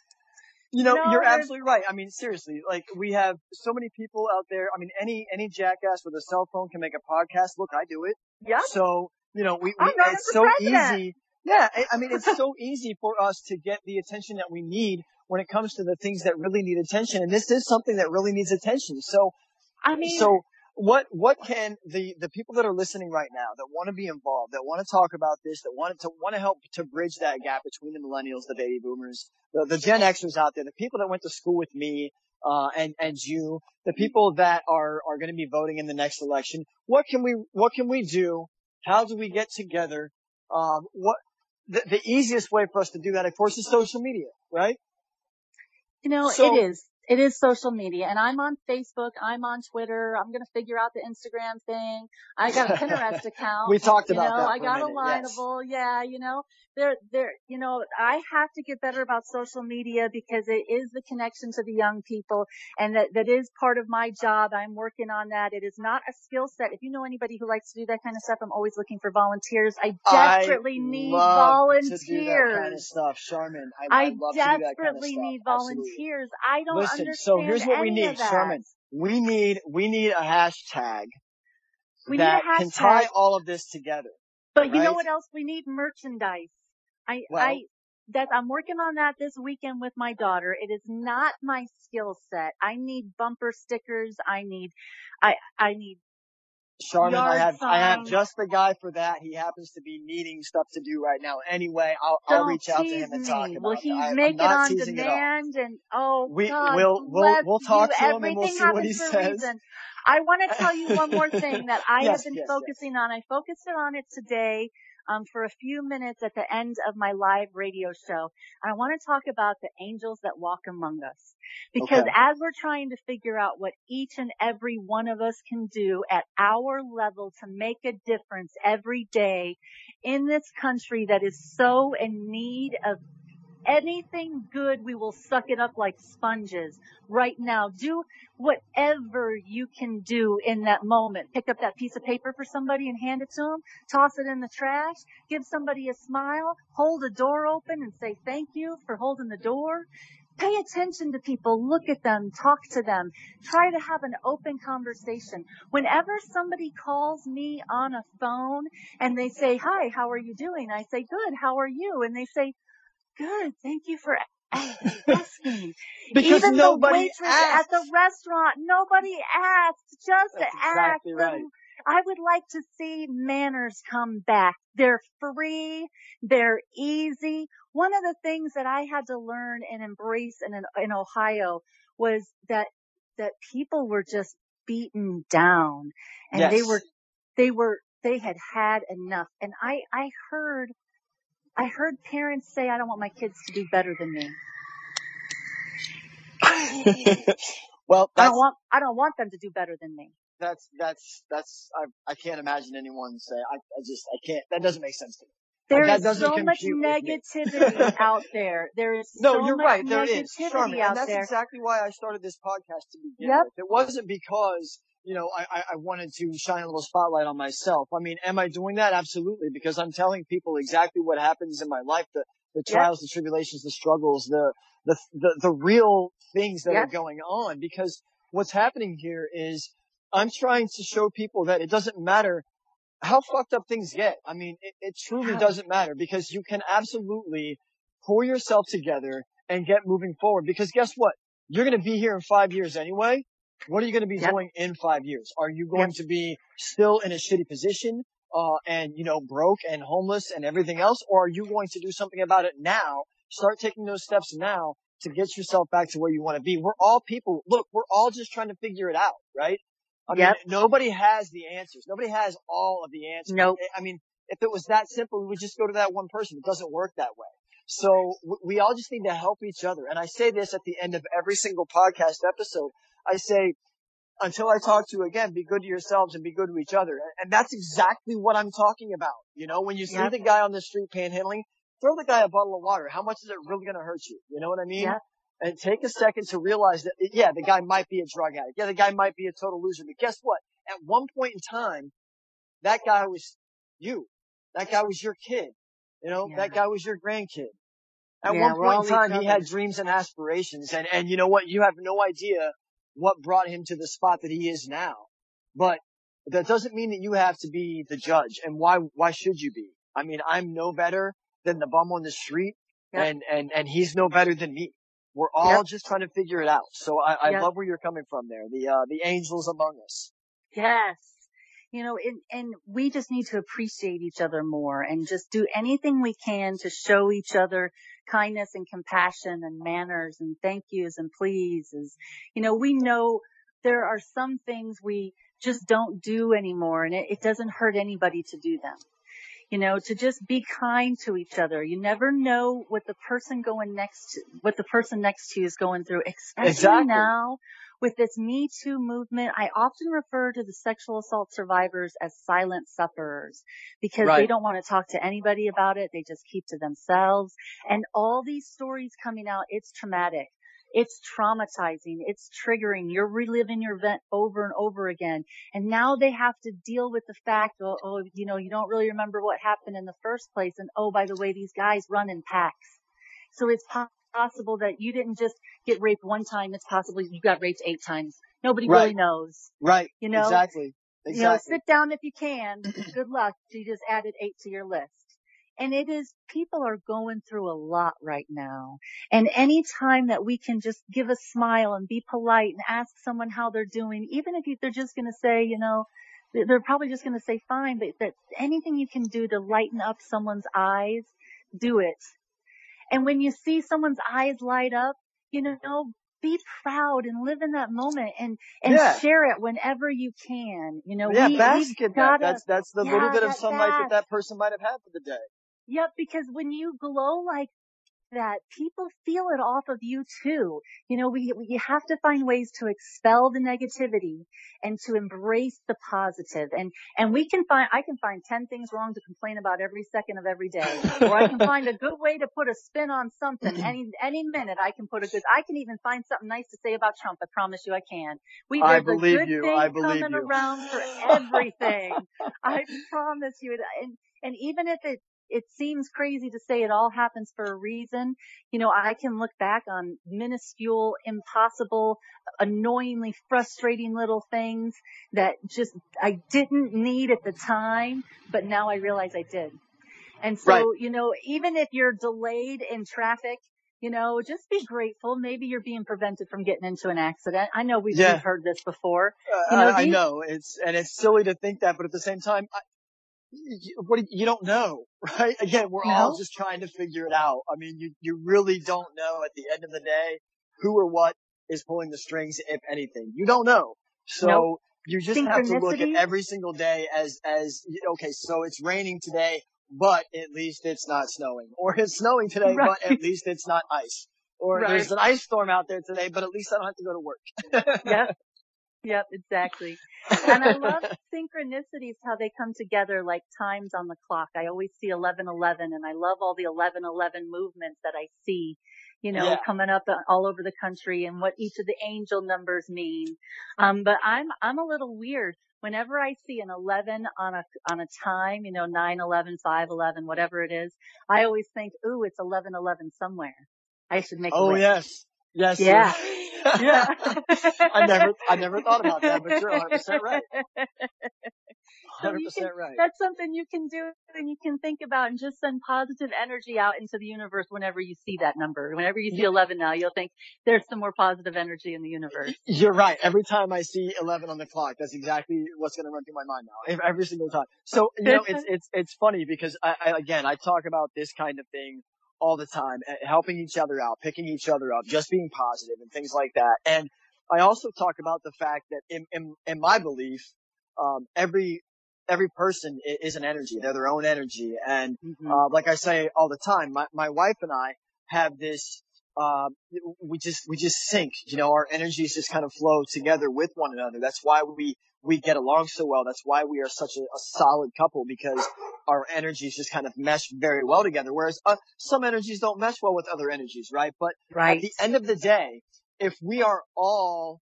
You know, no, you're absolutely right. I mean, seriously, like we have so many people out there. I mean, any any jackass with a cell phone can make a podcast. Look, I do it. Yeah. So you know, we, we it's so president. easy yeah, I mean, it's so easy for us to get the attention that we need when it comes to the things that really need attention, and this is something that really needs attention. So, I mean, so what what can the the people that are listening right now that want to be involved, that want to talk about this, that want to want to help to bridge that gap between the millennials, the baby boomers, the, the Gen Xers out there, the people that went to school with me, uh, and and you, the people that are are going to be voting in the next election. What can we what can we do? How do we get together? Um, what the, the easiest way for us to do that, of course, is social media, right? You know, so, it is. It is social media and I'm on Facebook. I'm on Twitter. I'm going to figure out the Instagram thing. I got a Pinterest account. we talked about you know, that. I got a, a Lineable. Yes. Yeah. You know, there, there, you know, I have to get better about social media because it is the connection to the young people and that, that is part of my job. I'm working on that. It is not a skill set. If you know anybody who likes to do that kind of stuff, I'm always looking for volunteers. I desperately I need volunteers. To do that kind of stuff, Sharmin. I, I desperately kind of need volunteers. Absolutely. I don't Listen, understand so here's what we need. Sharmin. We need, we need a hashtag we that need a hashtag. can tie all of this together. But right? you know what else? We need merchandise. I, well, I, that I'm working on that this weekend with my daughter. It is not my skill set. I need bumper stickers. I need, I, I need Sharmin, I have signs. I have just the guy for that. He happens to be needing stuff to do right now. Anyway, I'll I'll reach out to him and me. talk about Will it. he I, make I'm it not on demand? And oh We- God, we'll- we'll- we'll talk to him and we'll see what he says. reason. I want to tell you one more thing that I Yes, have been yes, yes. focusing on. I focused on it today um, for a few minutes at the end of my live radio show. And I want to talk about the angels that walk among us. Because Okay. as we're trying to figure out what each and every one of us can do at our level to make a difference every day in this country that is so in need of anything good, we will suck it up like sponges right now. Do whatever you can do in that moment. Pick up that piece of paper for somebody and hand it to them. Toss it in the trash. Give somebody a smile. Hold a door open and say thank you for holding the door. Pay attention to people. Look at them. Talk to them. Try to have an open conversation. Whenever somebody calls me on a phone and they say, hi, how are you doing? I say, good. How are you? And they say, good. Thank you for asking. Because Even nobody the waitress asked. at the restaurant, nobody asked. Just That's ask exactly right. I would like to see manners come back. They're free. They're easy. One of the things that I had to learn and embrace in, in Ohio was that, that people were just beaten down and they were, they were, they had had enough. And I, I heard, I heard parents say, I don't want my kids to do better than me. well, I don't want, I don't want them to do better than me. that's that's that's I I can't imagine anyone say I I just I can't that doesn't make sense to me. There That is so much compute with me. negativity out there. There is No, so you're much right. There is, Sharmin, and that's there. exactly why I started this podcast to begin Yep. with. It wasn't because you know I, I wanted to shine a little spotlight on myself. I mean, am I doing that? Absolutely, because I'm telling people exactly what happens in my life, the the Yep. trials, the tribulations, the struggles, the the the, the real things that are going on. Because what's happening here is I'm trying to show people that it doesn't matter how fucked up things get. I mean, it, it truly Yeah. doesn't matter because you can absolutely pull yourself together and get moving forward. Because guess what? You're going to be here in five years anyway. What are you going to be Yep. doing in five years? Are you going Yep. to be still in a shitty position, uh, and, you know, broke and homeless and everything else? Or are you going to do something about it now? Start taking those steps now to get yourself back to where you want to be. We're all people. Look, we're all just trying to figure it out, right? I Yep. mean, nobody has the answers. Nobody has all of the answers. Nope. I mean, if it was that simple, we would just go to that one person. It doesn't work that way. So we all just need to help each other. And I say this at the end of every single podcast episode. I say, until I talk to you again, be good to yourselves and be good to each other. And that's exactly what I'm talking about. You know, when you see the guy on the street panhandling, throw the guy a bottle of water. How much is it really going to hurt you? You know what I mean? Yep. And take a second to realize that, yeah, the guy might be a drug addict. Yeah, the guy might be a total loser. But guess what? At one point in time, that guy was you. That guy was your kid. You know, yeah. that guy was your grandkid. At yeah, one point in time, he had dreams and aspirations. And, and you know what? You have no idea what brought him to the spot that he is now. But that doesn't mean that you have to be the judge. And why, why should you be? I mean, I'm no better than the bum on the street yep. and, and, and he's no better than me. We're all yep. just trying to figure it out. So I, I yep. love where you're coming from there. The, uh, the angels among us. Yes you know, and, and we just need to appreciate each other more and just do anything we can to show each other kindness and compassion and manners and thank yous and pleases. You know, we know there are some things we just don't do anymore and it, it doesn't hurt anybody to do them. You know, to just be kind to each other. You never know what the person going next to, what the person next to you is going through, especially exactly. now with this Me Too movement, I often refer to the sexual assault survivors as silent sufferers because right. they don't want to talk to anybody about it. They just keep to themselves. And all these stories coming out, it's traumatic. It's traumatizing. It's triggering. You're reliving your event over and over again. And now they have to deal with the fact, oh, oh, you know, you don't really remember what happened in the first place. And oh, by the way, these guys run in packs. So it's possible that you didn't just get raped one time. It's possible you got raped eight times. Nobody right. really knows. Right. You know? Exactly. Exactly. You know, sit down if you can. Good luck. You just added eight to your list. And it is, people are going through a lot right now. And any time that we can just give a smile and be polite and ask someone how they're doing, even if you, they're just going to say, you know, they're probably just going to say fine, but that anything you can do to lighten up someone's eyes, do it. And when you see someone's eyes light up, you know, be proud and live in that moment and, and yeah. share it whenever you can. You know, yeah, we, bask in that. That's, that's the yeah, little bit of sunlight that that person might have had for the day. Yep, because when you glow like that people feel it off of you too. You know, we, we have to find ways to expel the negativity and to embrace the positive. And, and we can find, I can find 10 things wrong to complain about every second of every day. or I can find a good way to put a spin on something. Any, any minute I can put a good, I can even find something nice to say about Trump. I promise you I can. We, believe a good you. thing I believe coming you. around for everything. I promise you. And, and even if it it seems crazy to say it all happens for a reason. You know, I can look back on minuscule, impossible, annoyingly frustrating little things that just I didn't need at the time, but now I realize I did. And so, right. you know, even if you're delayed in traffic, you know, just be grateful. Maybe you're being prevented from getting into an accident. I know we've, yeah. we've heard this before. Uh, you know, I, these, I, know it's, and it's silly to think that, but at the same time, I, what you don't know, right? Again, we're no. all just trying to figure it out. I mean, you you really don't know at the end of the day who or what is pulling the strings, if anything. You don't know. So nope. you just have to look at every single day as as okay. So it's raining today, but at least it's not snowing, or it's snowing today, right. but at least it's not ice. Or right. there's an ice storm out there today, but at least I don't have to go to work. yeah, Yep, exactly. And I love synchronicities, how they come together like times on the clock. I always see 1111 and I love all the 1111 movements that I see, you know, yeah. coming up all over the country and what each of the angel numbers mean. Um, but I'm, I'm a little weird. Whenever I see an 11 on a, on a time, you know, 9, 11, 5, 11, whatever it is, I always think, ooh, it's 11, 11 somewhere. I should make Oh, yes. Yes. Yeah. yeah. I never, I never thought about that, but you're 100 percent right. 100 percent right. That's something you can do and you can think about and just send positive energy out into the universe whenever you see that number. Whenever you see yeah. 11 now, you'll think there's some more positive energy in the universe. You're right. Every time I see 11 on the clock, that's exactly what's going to run through my mind now. Every single time. So, you know, it's, it's, it's funny because I, I, again, I talk about this kind of thing all the time, eh, helping each other out, picking each other up, just being positive and things like that. And I also talk about the fact that in, in, in my belief, um, every, every person is an energy. They're their own energy. And, Mhm. uh, like I say all the time, my, my wife and I have this, uh, we just, we just sync, you know, our energies just kind of flow together with one another. That's why we, we get along so well. That's why we are such a, a solid couple because our energies just kind of mesh very well together. Whereas, uh, some energies don't mesh well with other energies, right? But at the end of the day, if we are all,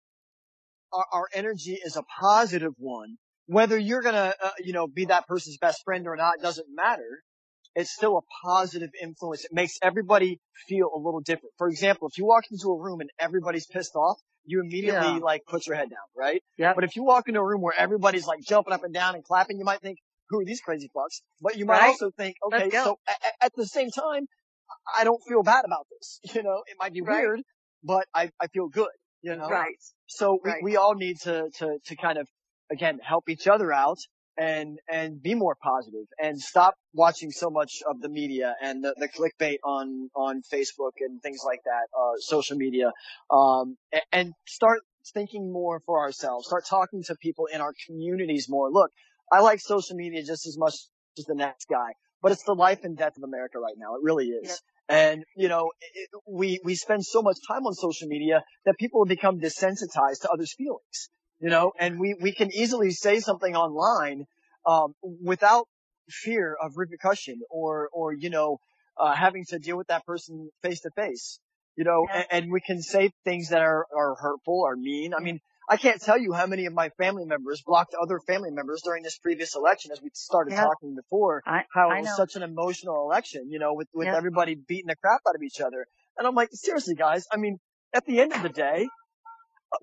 our, our energy is a positive one, whether you're gonna, uh, you know, be that person's best friend or not doesn't matter. It's still a positive influence. It makes everybody feel a little different. For example, if you walk into a room and everybody's pissed off, you immediately Yeah. like put your head down, right? Yeah. But if you walk into a room where everybody's like jumping up and down and clapping, you might think, who are these crazy fucks? But you might Right. also think, okay, so a- at the same time, I don't feel bad about this. You know, it might be Right. weird, but I, I feel good, you know? Right. So we, Right. we all need to, to, to kind of, again, help each other out and, and be more positive and stop watching so much of the media and the, the clickbait on, on Facebook and things like that, uh, social media, um, a- and start thinking more for ourselves, start talking to people in our communities more. Look, I like social media just as much as the next guy, but it's the life and death of America right now. It really is. Yep. And, you know, it, we, we spend so much time on social media that people have become desensitized to others' feelings, you know, and we, we can easily say something online, um, without fear of repercussion or, or, you know, uh, having to deal with that person face to face, you know, Yeah. and, and we can say things that are, are hurtful or mean. I mean, I can't tell you how many of my family members blocked other family members during this previous election as we started Yeah. talking before I, how I it was know. such an emotional election, you know, with, with Yep. everybody beating the crap out of each other. And I'm like, seriously guys, I mean, at the end of the day,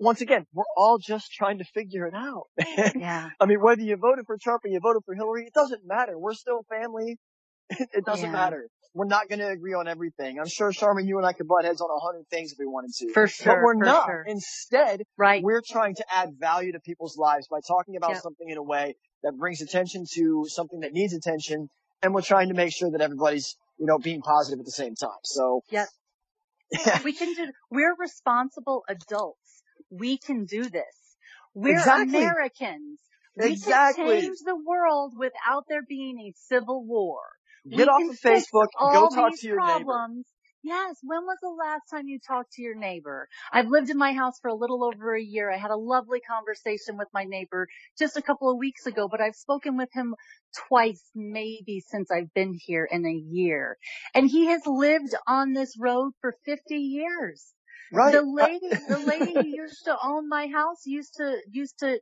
once again, we're all just trying to figure it out. yeah. I mean, whether you voted for Trump or you voted for Hillary, it doesn't matter. We're still family. it doesn't Yeah. matter. We're not going to agree on everything. I'm sure Sharmin, you and I could butt heads on a hundred things if we wanted to. For sure. but we're not. Sure. Instead, Right. we're trying to add value to people's lives by talking about Yep. something in a way that brings attention to something that needs attention, and we're trying to make sure that everybody's, you know, being positive at the same time. So, Yep. we can do, we're responsible adults. We can do this. We're Exactly. Americans. We Exactly. can change the world without there being a civil war. get we off of Facebook, go talk to your neighbor. Yes. When was the last time you talked to your neighbor? I've lived in my house for a little over a year. I had a lovely conversation with my neighbor just a couple of weeks ago, but I've spoken with him twice maybe since I've been here in a year. And he has lived on this road for 50 years. Right. The lady, the lady who used to own my house used to, used to,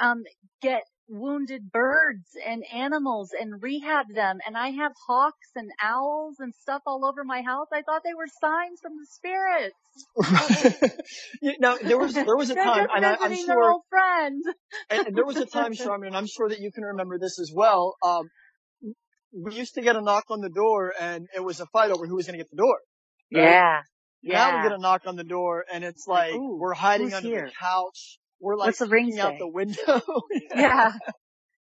um, get wounded birds and animals and rehab them. And I have hawks and owls and stuff all over my house. I thought they were signs from the spirits. You know, there was there was a time, and I, I'm sure, old friend. and, and there was a time, Sharmin, and I'm sure that you can remember this as well. Um, we used to get a knock on the door, and it was a fight over who was going to get the door. right? Yeah. Now we Yeah. get a knock on the door, and it's like Ooh, we're hiding under here? the couch. We're like What's the ring out the window. Yeah.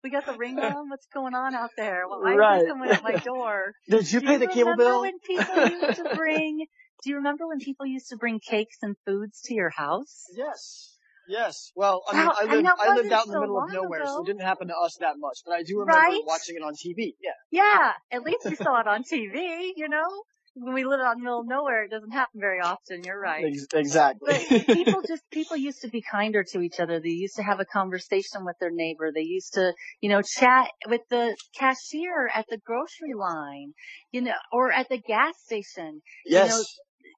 We got the ring on. What's going on out there? Well, I Right. see someone at my door. Did you Do pay the cable remember bill? when people used to bring? Do you remember when people used to bring cakes and foods to your house? Yes. Yes. Well, I mean, Wow, I lived, I lived out in the so middle of nowhere, so it didn't happen to us that much. But I do remember Right? watching it on TV. Yeah. Yeah, at least we saw it on TV. You know, when we live out in the middle of nowhere, it doesn't happen very often. You're right. Exactly. But people just, people used to be kinder to each other. They used to have a conversation with their neighbor. They used to, you know, chat with the cashier at the grocery line, you know, or at the gas station. yes. know,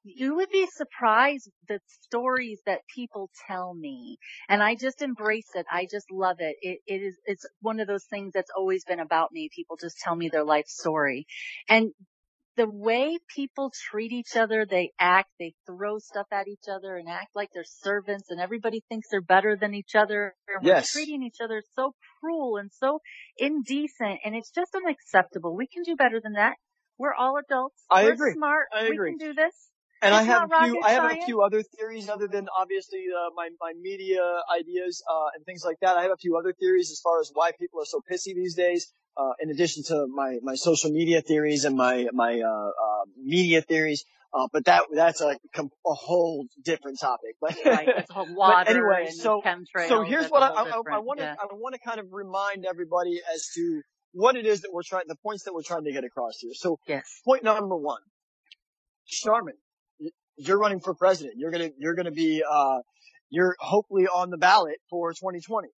You would be surprised the stories that people tell me. And I just embrace it. I just love it. It, it is, it's one of those things that's always been about me. People just tell me their life story. And the way people treat each other, they act, they throw stuff at each other and act like they're servants and everybody thinks they're better than each other. And Yes. we're treating each other so cruel and so indecent and it's just unacceptable. We can do better than that. We're all adults. I We're agree. smart. I agree. We can do this. And I have a few, I have a few other theories other than obviously uh, my my media ideas uh, and things like that. I have a few other theories as far as why people are so pissy these days. Uh, in addition to my my social media theories and my my uh, uh, media theories, Uh, but that that's a, a whole different topic. But, right, water anyway, so- so here's what I, I, I want to. I want to kind of remind everybody as to what it is that we're trying the points that we're trying to get across here. So Yes. point number one, Sharmin, y- you're running for president. You're gonna you're gonna be uh you're hopefully on the ballot for 2020.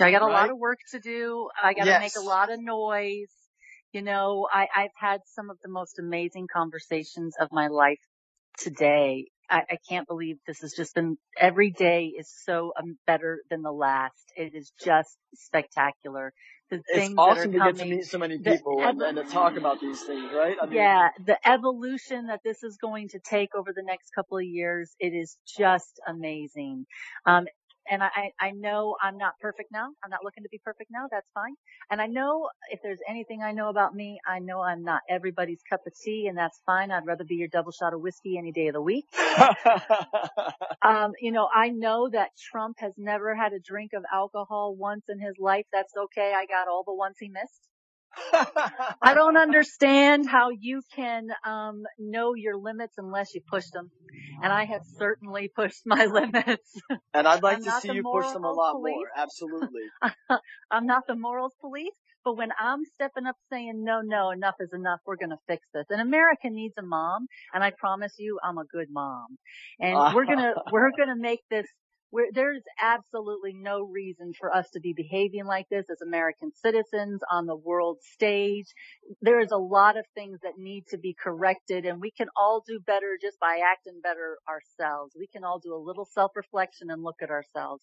I got a lot of work to do. I got to make a lot of noise. You know, I, I've had some of the most amazing conversations of my life today. I, I can't believe this has just been, every day is so um, better than the last. It is just spectacular. The It's awesome to are get to meet so many people and, and to talk about these things, right? I mean, Yeah, the evolution that this is going to take over the next couple of years, it is just amazing. Um, and I, I know I'm not perfect now. I'm not looking to be perfect now. That's fine. And I know if there's anything I know about me, I know I'm not everybody's cup of tea and that's fine. I'd rather be your double shot of whiskey any day of the week. Um, you know, I know that Trump has never had a drink of alcohol once in his life. That's okay. I got all the ones he missed. I don't understand how you can um, know your limits unless you push them, and I have certainly pushed my limits. and I'd like I'm to see you push them a lot police. more. Absolutely. I'm not the morals police, but when I'm stepping up saying no, no, enough is enough, we're going to fix this. And America needs a mom, and I promise you, I'm a good mom. And we're gonna we're gonna make this. We're, there's absolutely no reason for us to be behaving like this as American citizens on the world stage. There is a lot of things that need to be corrected and we can all do better just by acting better ourselves. We can all do a little self-reflection and look at ourselves.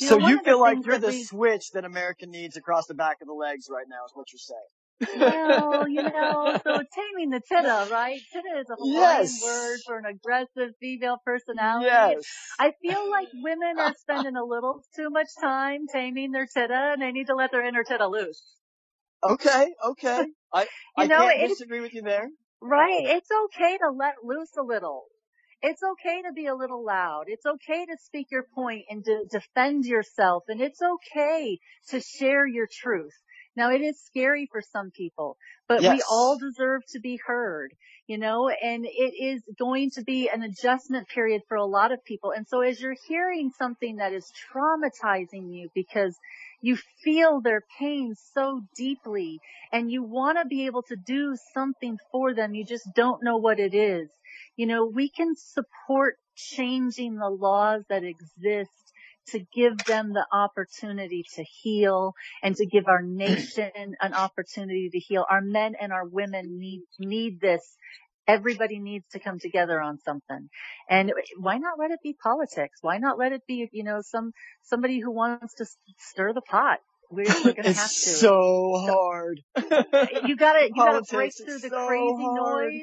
You so know, you feel like you're the we- switch that America needs across the back of the legs right now is what you're saying. Well, you know, so taming the Tida, right? Tida is a Hawaiian Yes. word for an aggressive female personality. Yes. I feel like women are spending a little too much time taming their Tida and they need to let their inner Tida loose. Okay, okay. I, You I know, can't disagree with you there. Right. It's okay to let loose a little. It's okay to be a little loud. It's okay to speak your point and to defend yourself. And it's okay to share your truth. Now it is scary for some people, but we all deserve to be heard, you know, and it is going to be an adjustment period for a lot of people. And so as you're hearing something that is traumatizing you because you feel their pain so deeply and you want to be able to do something for them. You just don't know what it is. You know, we can support changing the laws that exist to give them the opportunity to heal and to give our nation an opportunity to heal. Our men and our women need, need this. Everybody needs to come together on something. And why not let it be politics? Why not let it be, you know, some, somebody who wants to stir the pot? We're, we're gonna it's have to. so hard. you gotta, you gotta break through the so crazy hard. noise.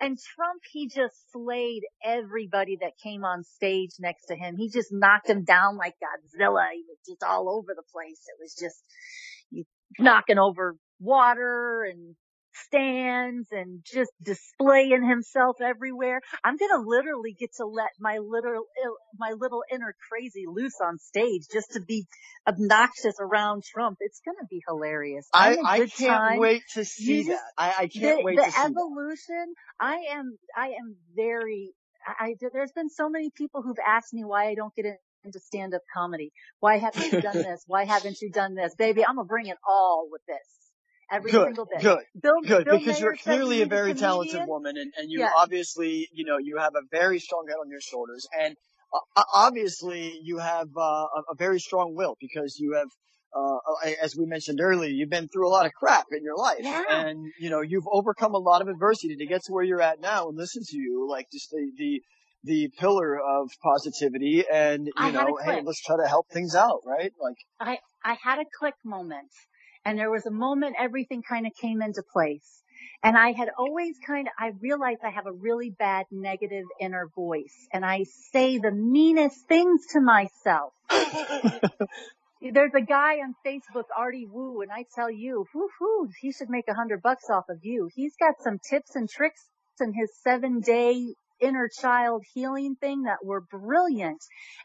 And Trump, he just slayed everybody that came on stage next to him. He just knocked them down like Godzilla. He was just all over the place. It was just knocking over water and stands and just displaying himself everywhere. I'm gonna literally get to let my little, my little inner crazy loose on stage just to be obnoxious around Trump. It's gonna be hilarious. I, I can't time. wait to see just- that. I, I can't the, wait the to see that. evolution, I am, I am very, I, I, there's been so many people who've asked me why I don't get in- into stand-up comedy. Why haven't you done this? Why haven't you done this? Baby, I'm gonna bring it all with this. Every Good, single bit. good, Bill, good, Bill because Maher you're clearly a very talented woman, and, and you Yeah. obviously, you know, you have a very strong head on your shoulders, and uh, obviously you have uh, a, a very strong will because you have, uh, as we mentioned earlier, you've been through a lot of crap in your life, Yeah. and you know you've overcome a lot of adversity to get to where you're at now. And listen to you, like just the the the pillar of positivity, and you I know, hey, let's try to help things out, right? Like, I, I had a click moment and there was a moment everything kind of came into place. And I had always kind of, I realized I have a really bad negative inner voice and I say the meanest things to myself. There's a guy on Facebook, Artie Woo, and I tell you, whoo hoo, he should make a hundred bucks off of you. He's got some tips and tricks in his seven day inner child healing thing that were brilliant.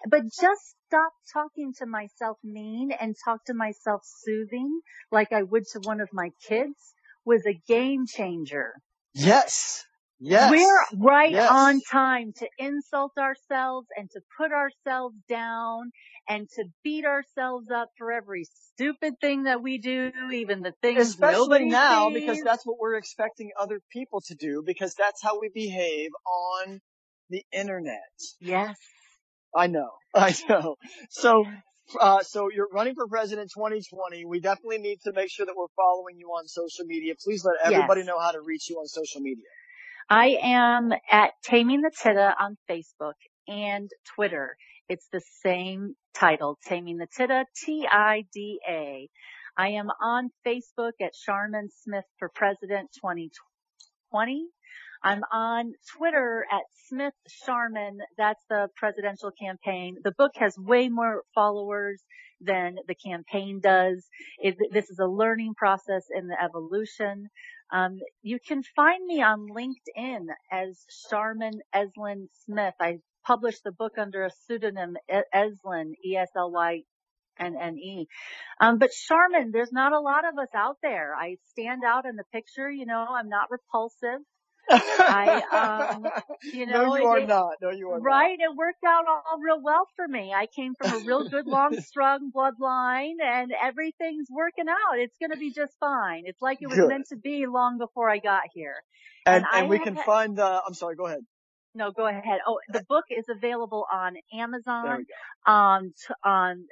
But just stop talking to myself mean and talk to myself soothing like I would to one of my kids was a game changer. yes, Yes. We're right Yes. on time to insult ourselves and to put ourselves down and to beat ourselves up for every stupid thing that we do, even the things Especially nobody now sees. because that's what we're expecting other people to do because that's how we behave on the internet. yes. I know. I know. So, uh, so you're running for president 2020. We definitely need to make sure that we're following you on social media. Please let everybody Yes. know how to reach you on social media. I am at Taming the Tida on Facebook and Twitter. It's the same title, Taming the Tida, T-I-D-A. I am on Facebook at Sharmin Smith for President 2020. I'm on Twitter at Smith Sharmin. That's the presidential campaign. The book has way more followers than the campaign does. It, this is a learning process in the evolution. Um, you can find me on LinkedIn as Sharmin Eslynne Smith. I published the book under a pseudonym, E- Eslynne, E-S-L-Y N-N-E. Um, but Sharmin, there's not a lot of us out there. I stand out in the picture, you know, I'm not repulsive. I, um, You know, no, you are it- not. No, you are Right, it worked out all real well for me. I came from a real good long strung bloodline and everything's working out. It's gonna be just fine. It's like it was Good. meant to be long before I got here. And, and and we can had- find the, I'm sorry, go ahead. No, go ahead. Oh, the book is available on Amazon, on, t- on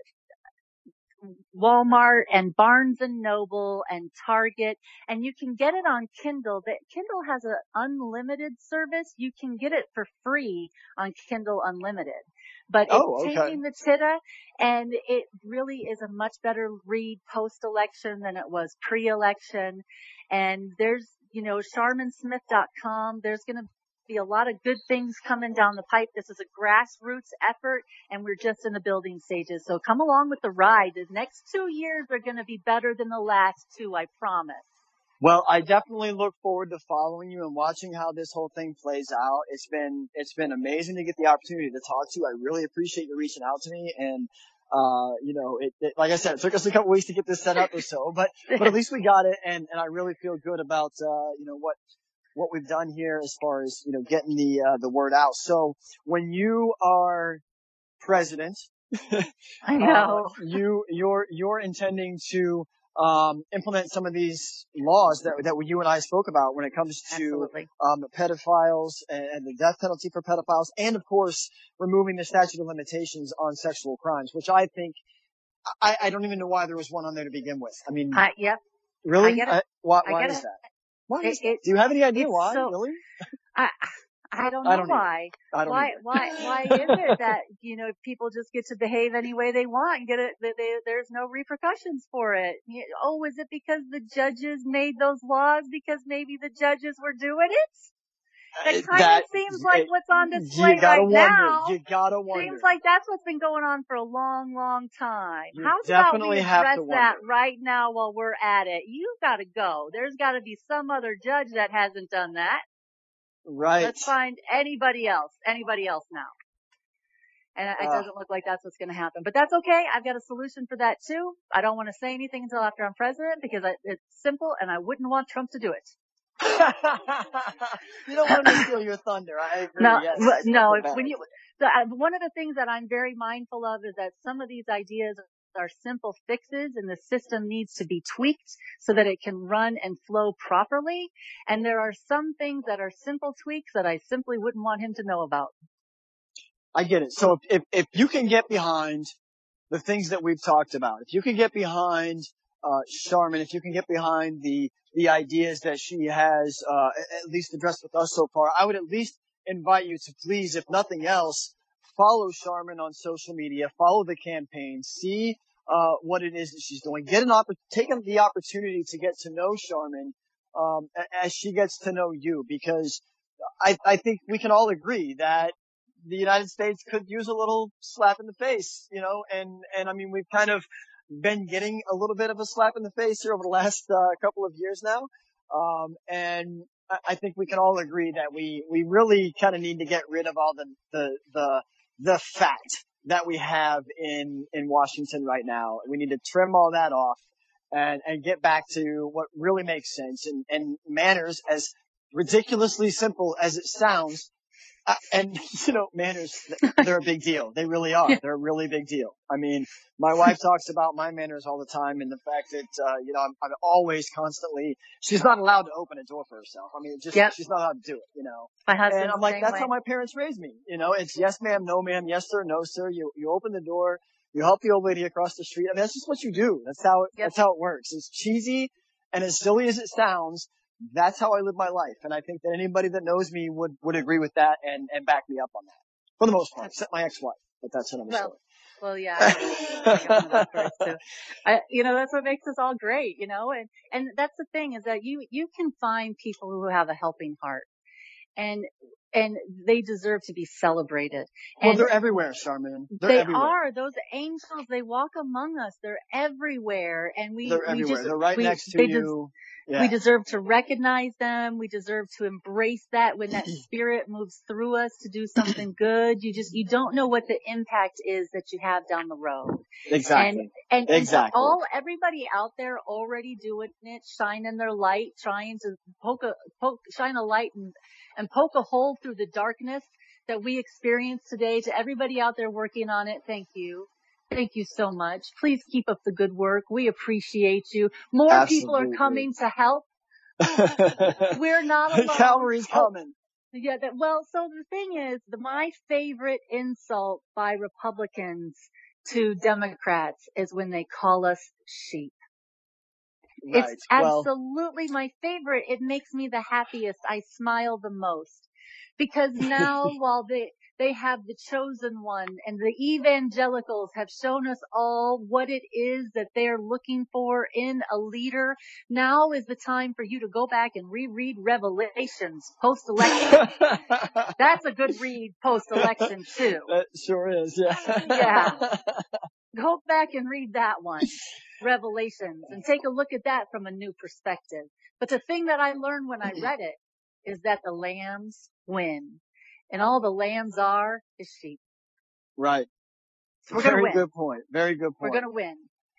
Walmart and Barnes and Noble and Target and you can get it on Kindle. The Kindle has an unlimited service. You can get it for free on Kindle Unlimited. But Oh, it's okay. Taming the Tida and it really is a much better read post election than it was pre election. And there's, you know, sharminsmith.com. There's going to be a lot of good things coming down the pipe. This is a grassroots effort and we're just in the building stages. So come along with the ride. The next two years are going to be better than the last two, I promise. Well, I definitely look forward to following you and watching how this whole thing plays out. It's been, it's been amazing to get the opportunity to talk to you. I really appreciate you reaching out to me and, uh, you know, it, it, like I said, it took us a couple weeks to get this set up or so, but, but at least we got it and, and I really feel good about, uh, you know, what, what we've done here as far as, you know, getting the, uh, the word out. So when you are president, I know. uh, you, you're, you're intending to, um, implement some of these laws that, that you and I spoke about when it comes to, um, pedophiles and, and the death penalty for pedophiles and of course removing the statute of limitations on sexual crimes, which I think, I, I don't even know why there was one on there to begin with. I mean, I, yep. really? I why I why get is it. that? Why It- it- Do you have any idea why? so- really? I, I don't know I don't why. Don't Why, why, why is it that, you know, people just get to behave any way they want and get it, that they, there's no repercussions for it? You- Oh, is it because the judges made those laws because maybe the judges were doing it? That It- kind that- of seems like what's on display you right wonder. now. You gotta wonder. Seems like that's what's been going on for a long, long time. You How's about we definitely address that right now while we're at it? You gotta go. There's gotta be some other judge that hasn't done that. right. Let's find anybody else, anybody else now. And it Ah. doesn't look like that's what's going to happen, but that's okay. I've got a solution for that too. I don't want to say anything until after I'm president because I, it's simple and I wouldn't want Trump to do it. you don't want to steal your thunder. I agree. No, yes, no, if, when you, the, uh, one of the things that I'm very mindful of is that some of these ideas are simple fixes and the system needs to be tweaked so that it can run and flow properly. And there are some things that are simple tweaks that I simply wouldn't want him to know about. I get it. So if, if, if you can get behind the things that we've talked about, if you can get behind, uh, Sharmin, if you can get behind the, the ideas that she has, uh, at least addressed with us so far, I would at least invite you to please, if nothing else, follow Sharmin on social media, follow the campaign, see, uh, what it is that she's doing, get an oppor- take the opportunity to get to know Sharmin, um, as she gets to know you, because I, I think we can all agree that the United States could use a little slap in the face, you know, and, and I mean, we've kind of been getting a little bit of a slap in the face here over the last, uh, couple of years now. Um, and I, I think we can all agree that we, we really kind of need to get rid of all the, the, the, the fat that we have in, in Washington right now. We need to trim all that off and, and get back to what really makes sense and, and manners as ridiculously simple as it sounds, and you know, manners, they're a big deal. They really are. They're a really big deal. I mean, my wife talks about my manners all the time and the fact that, uh, you know, I'm, I'm always constantly, she's not allowed to open a door for herself. I mean, just, Yep. she's not allowed to do it, you know. My husband. And I'm like, that's how my parents raised me. You know, it's yes ma'am, no ma'am, yes sir, no sir. You, you open the door, you help the old lady across the street. I mean, that's just what you do. That's how it, Yep. that's how it works. It's cheesy and as silly as it sounds, that's how I live my life. And I think that anybody that knows me would, would agree with that and, and back me up on that. For the most part, except my ex-wife. But that's another Well, story. Well, yeah, I got one of those stories too. I, you know, that's what makes us all great, you know, and, and that's the thing is that you, you can find people who have a helping heart and, and they deserve to be celebrated. well, and they're everywhere, Sharmin. They're they everywhere. are those angels. They walk among us. They're everywhere, and we They're we just they're right we, next to they des- you. yeah. we deserve to recognize them. We deserve to embrace that when that spirit moves through us to do something good. You just you don't know what the impact is that you have down the road. exactly. And, and, and Exactly. all everybody out there already doing it, shining their light, trying to poke a poke, shine a light and and poke a hole through the darkness that we experience today. To everybody out there working on it, thank you. Thank you so much. Please keep up the good work. We appreciate you. More people are coming to help. We're not alone. cavalry's Oh, coming. yeah, that, well, so the thing is, the, my favorite insult by Republicans to Democrats is when they call us sheep. Right. It's well, absolutely my favorite. It makes me the happiest. I smile the most. Because now while they, they have the chosen one and the evangelicals have shown us all what it is that they're looking for in a leader, now is the time for you to go back and reread Revelations post election. That's a good read post election too. that sure is. Yeah. Yeah. Go back and read that one, Revelations, and take a look at that from a new perspective. But the thing that I learned when I read it is that the lambs win. And all the lambs are is sheep. right. So we're gonna Very good point. Very good point. We're gonna win.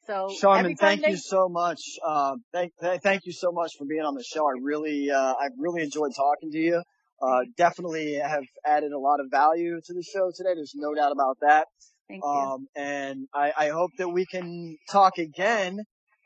So Sharmin, thank they, you so much. Uh, thank, th- thank you so much for being on the show. I really, uh, I've really enjoyed talking to you. Uh, definitely have added a lot of value to the show today. There's no doubt about that. Thank you. Um, and I, I hope that we can talk again,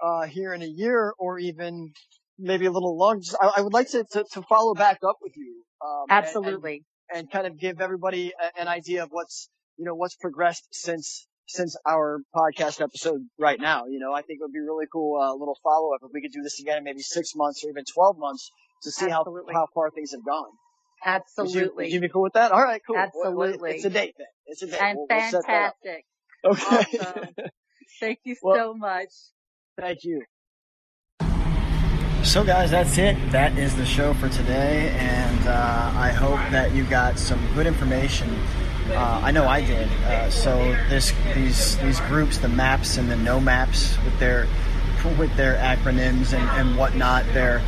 uh, here in a year or even maybe a little longer. Just- I, I would like to, to, to follow back up with you. Um, and- and- Absolutely. and kind of give everybody a, an idea of what's you know what's progressed since since our podcast episode right now. You know, I think it would be really cool uh, little follow up if we could do this again in maybe six months or even twelve months to see how how far things have gone. Would you, Absolutely. would you be cool with that? All right, cool. Well, well, Absolutely. It's a date then. It's a date. and We'll- we'll set that up. fantastic. Okay. Awesome. Thank you Well- so much. Thank you. So, guys, that's it. That is the show for today, and uh, I hope that you got some good information. Uh, I know I did. Uh, so, this these these groups, the maps and the no maps, with their with their acronyms and, and whatnot, their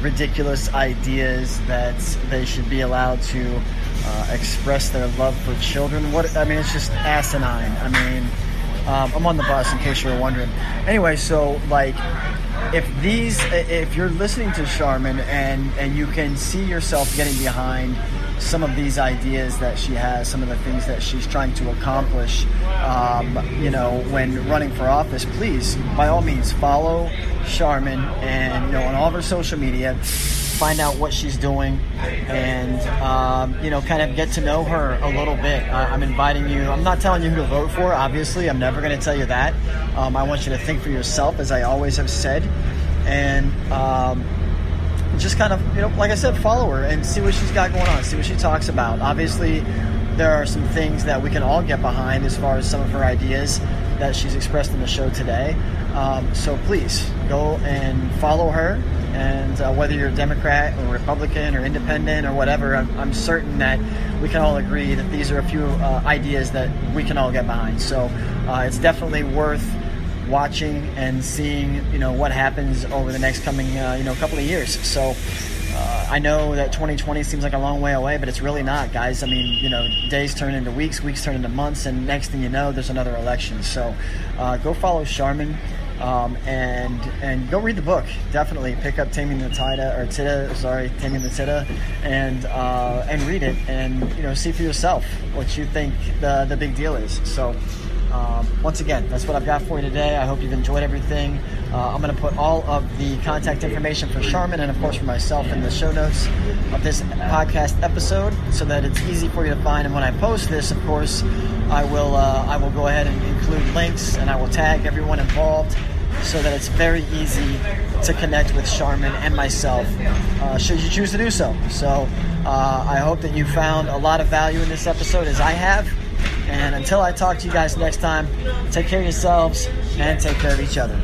ridiculous ideas that they should be allowed to uh, express their love for children. What I mean, it's just asinine. I mean, um, I'm on the bus in case you were wondering. Anyway, so like if these if you're listening to Sharmin and and you can see yourself getting behind some of these ideas that she has, some of the things that she's trying to accomplish, um, you know, when running for office, please, by all means, follow Sharmin and you know on all of her social media. Find out what she's doing, and um, you know, kind of get to know her a little bit. Uh, I'm inviting you. I'm not telling you who to vote for. Obviously, I'm never going to tell you that. Um, I want you to think for yourself, as I always have said, and um, just kind of, you know, like I said, follow her and see what she's got going on, see what she talks about. Obviously, there are some things that we can all get behind as far as some of her ideas that she's expressed in the show today. Um, so please go and follow her. And uh, whether you're a Democrat or Republican or Independent or whatever, I'm, I'm certain that we can all agree that these are a few uh, ideas that we can all get behind. So uh, it's definitely worth watching and seeing, you know, what happens over the next coming, uh, you know, couple of years. So uh, I know that 2020 seems like a long way away, but it's really not, guys. I mean, you know, days turn into weeks, weeks turn into months, and next thing you know, there's another election. So uh, go follow Sharmin Um, and and go read the book. Definitely pick up Taming the Tida or Tida, sorry, Taming the Tida, and uh, and read it, and you know see for yourself what you think the the big deal is. So. Um, once again, that's what I've got for you today. I hope you've enjoyed everything. Uh, I'm going to put all of the contact information for Sharmin and, of course, for myself in the show notes of this podcast episode so that it's easy for you to find. And when I post this, of course, I will uh, I will go ahead and include links and I will tag everyone involved so that it's very easy to connect with Sharmin and myself uh, should you choose to do so. So uh, I hope that you found a lot of value in this episode as I have. And until I talk to you guys next time, take care of yourselves and take care of each other.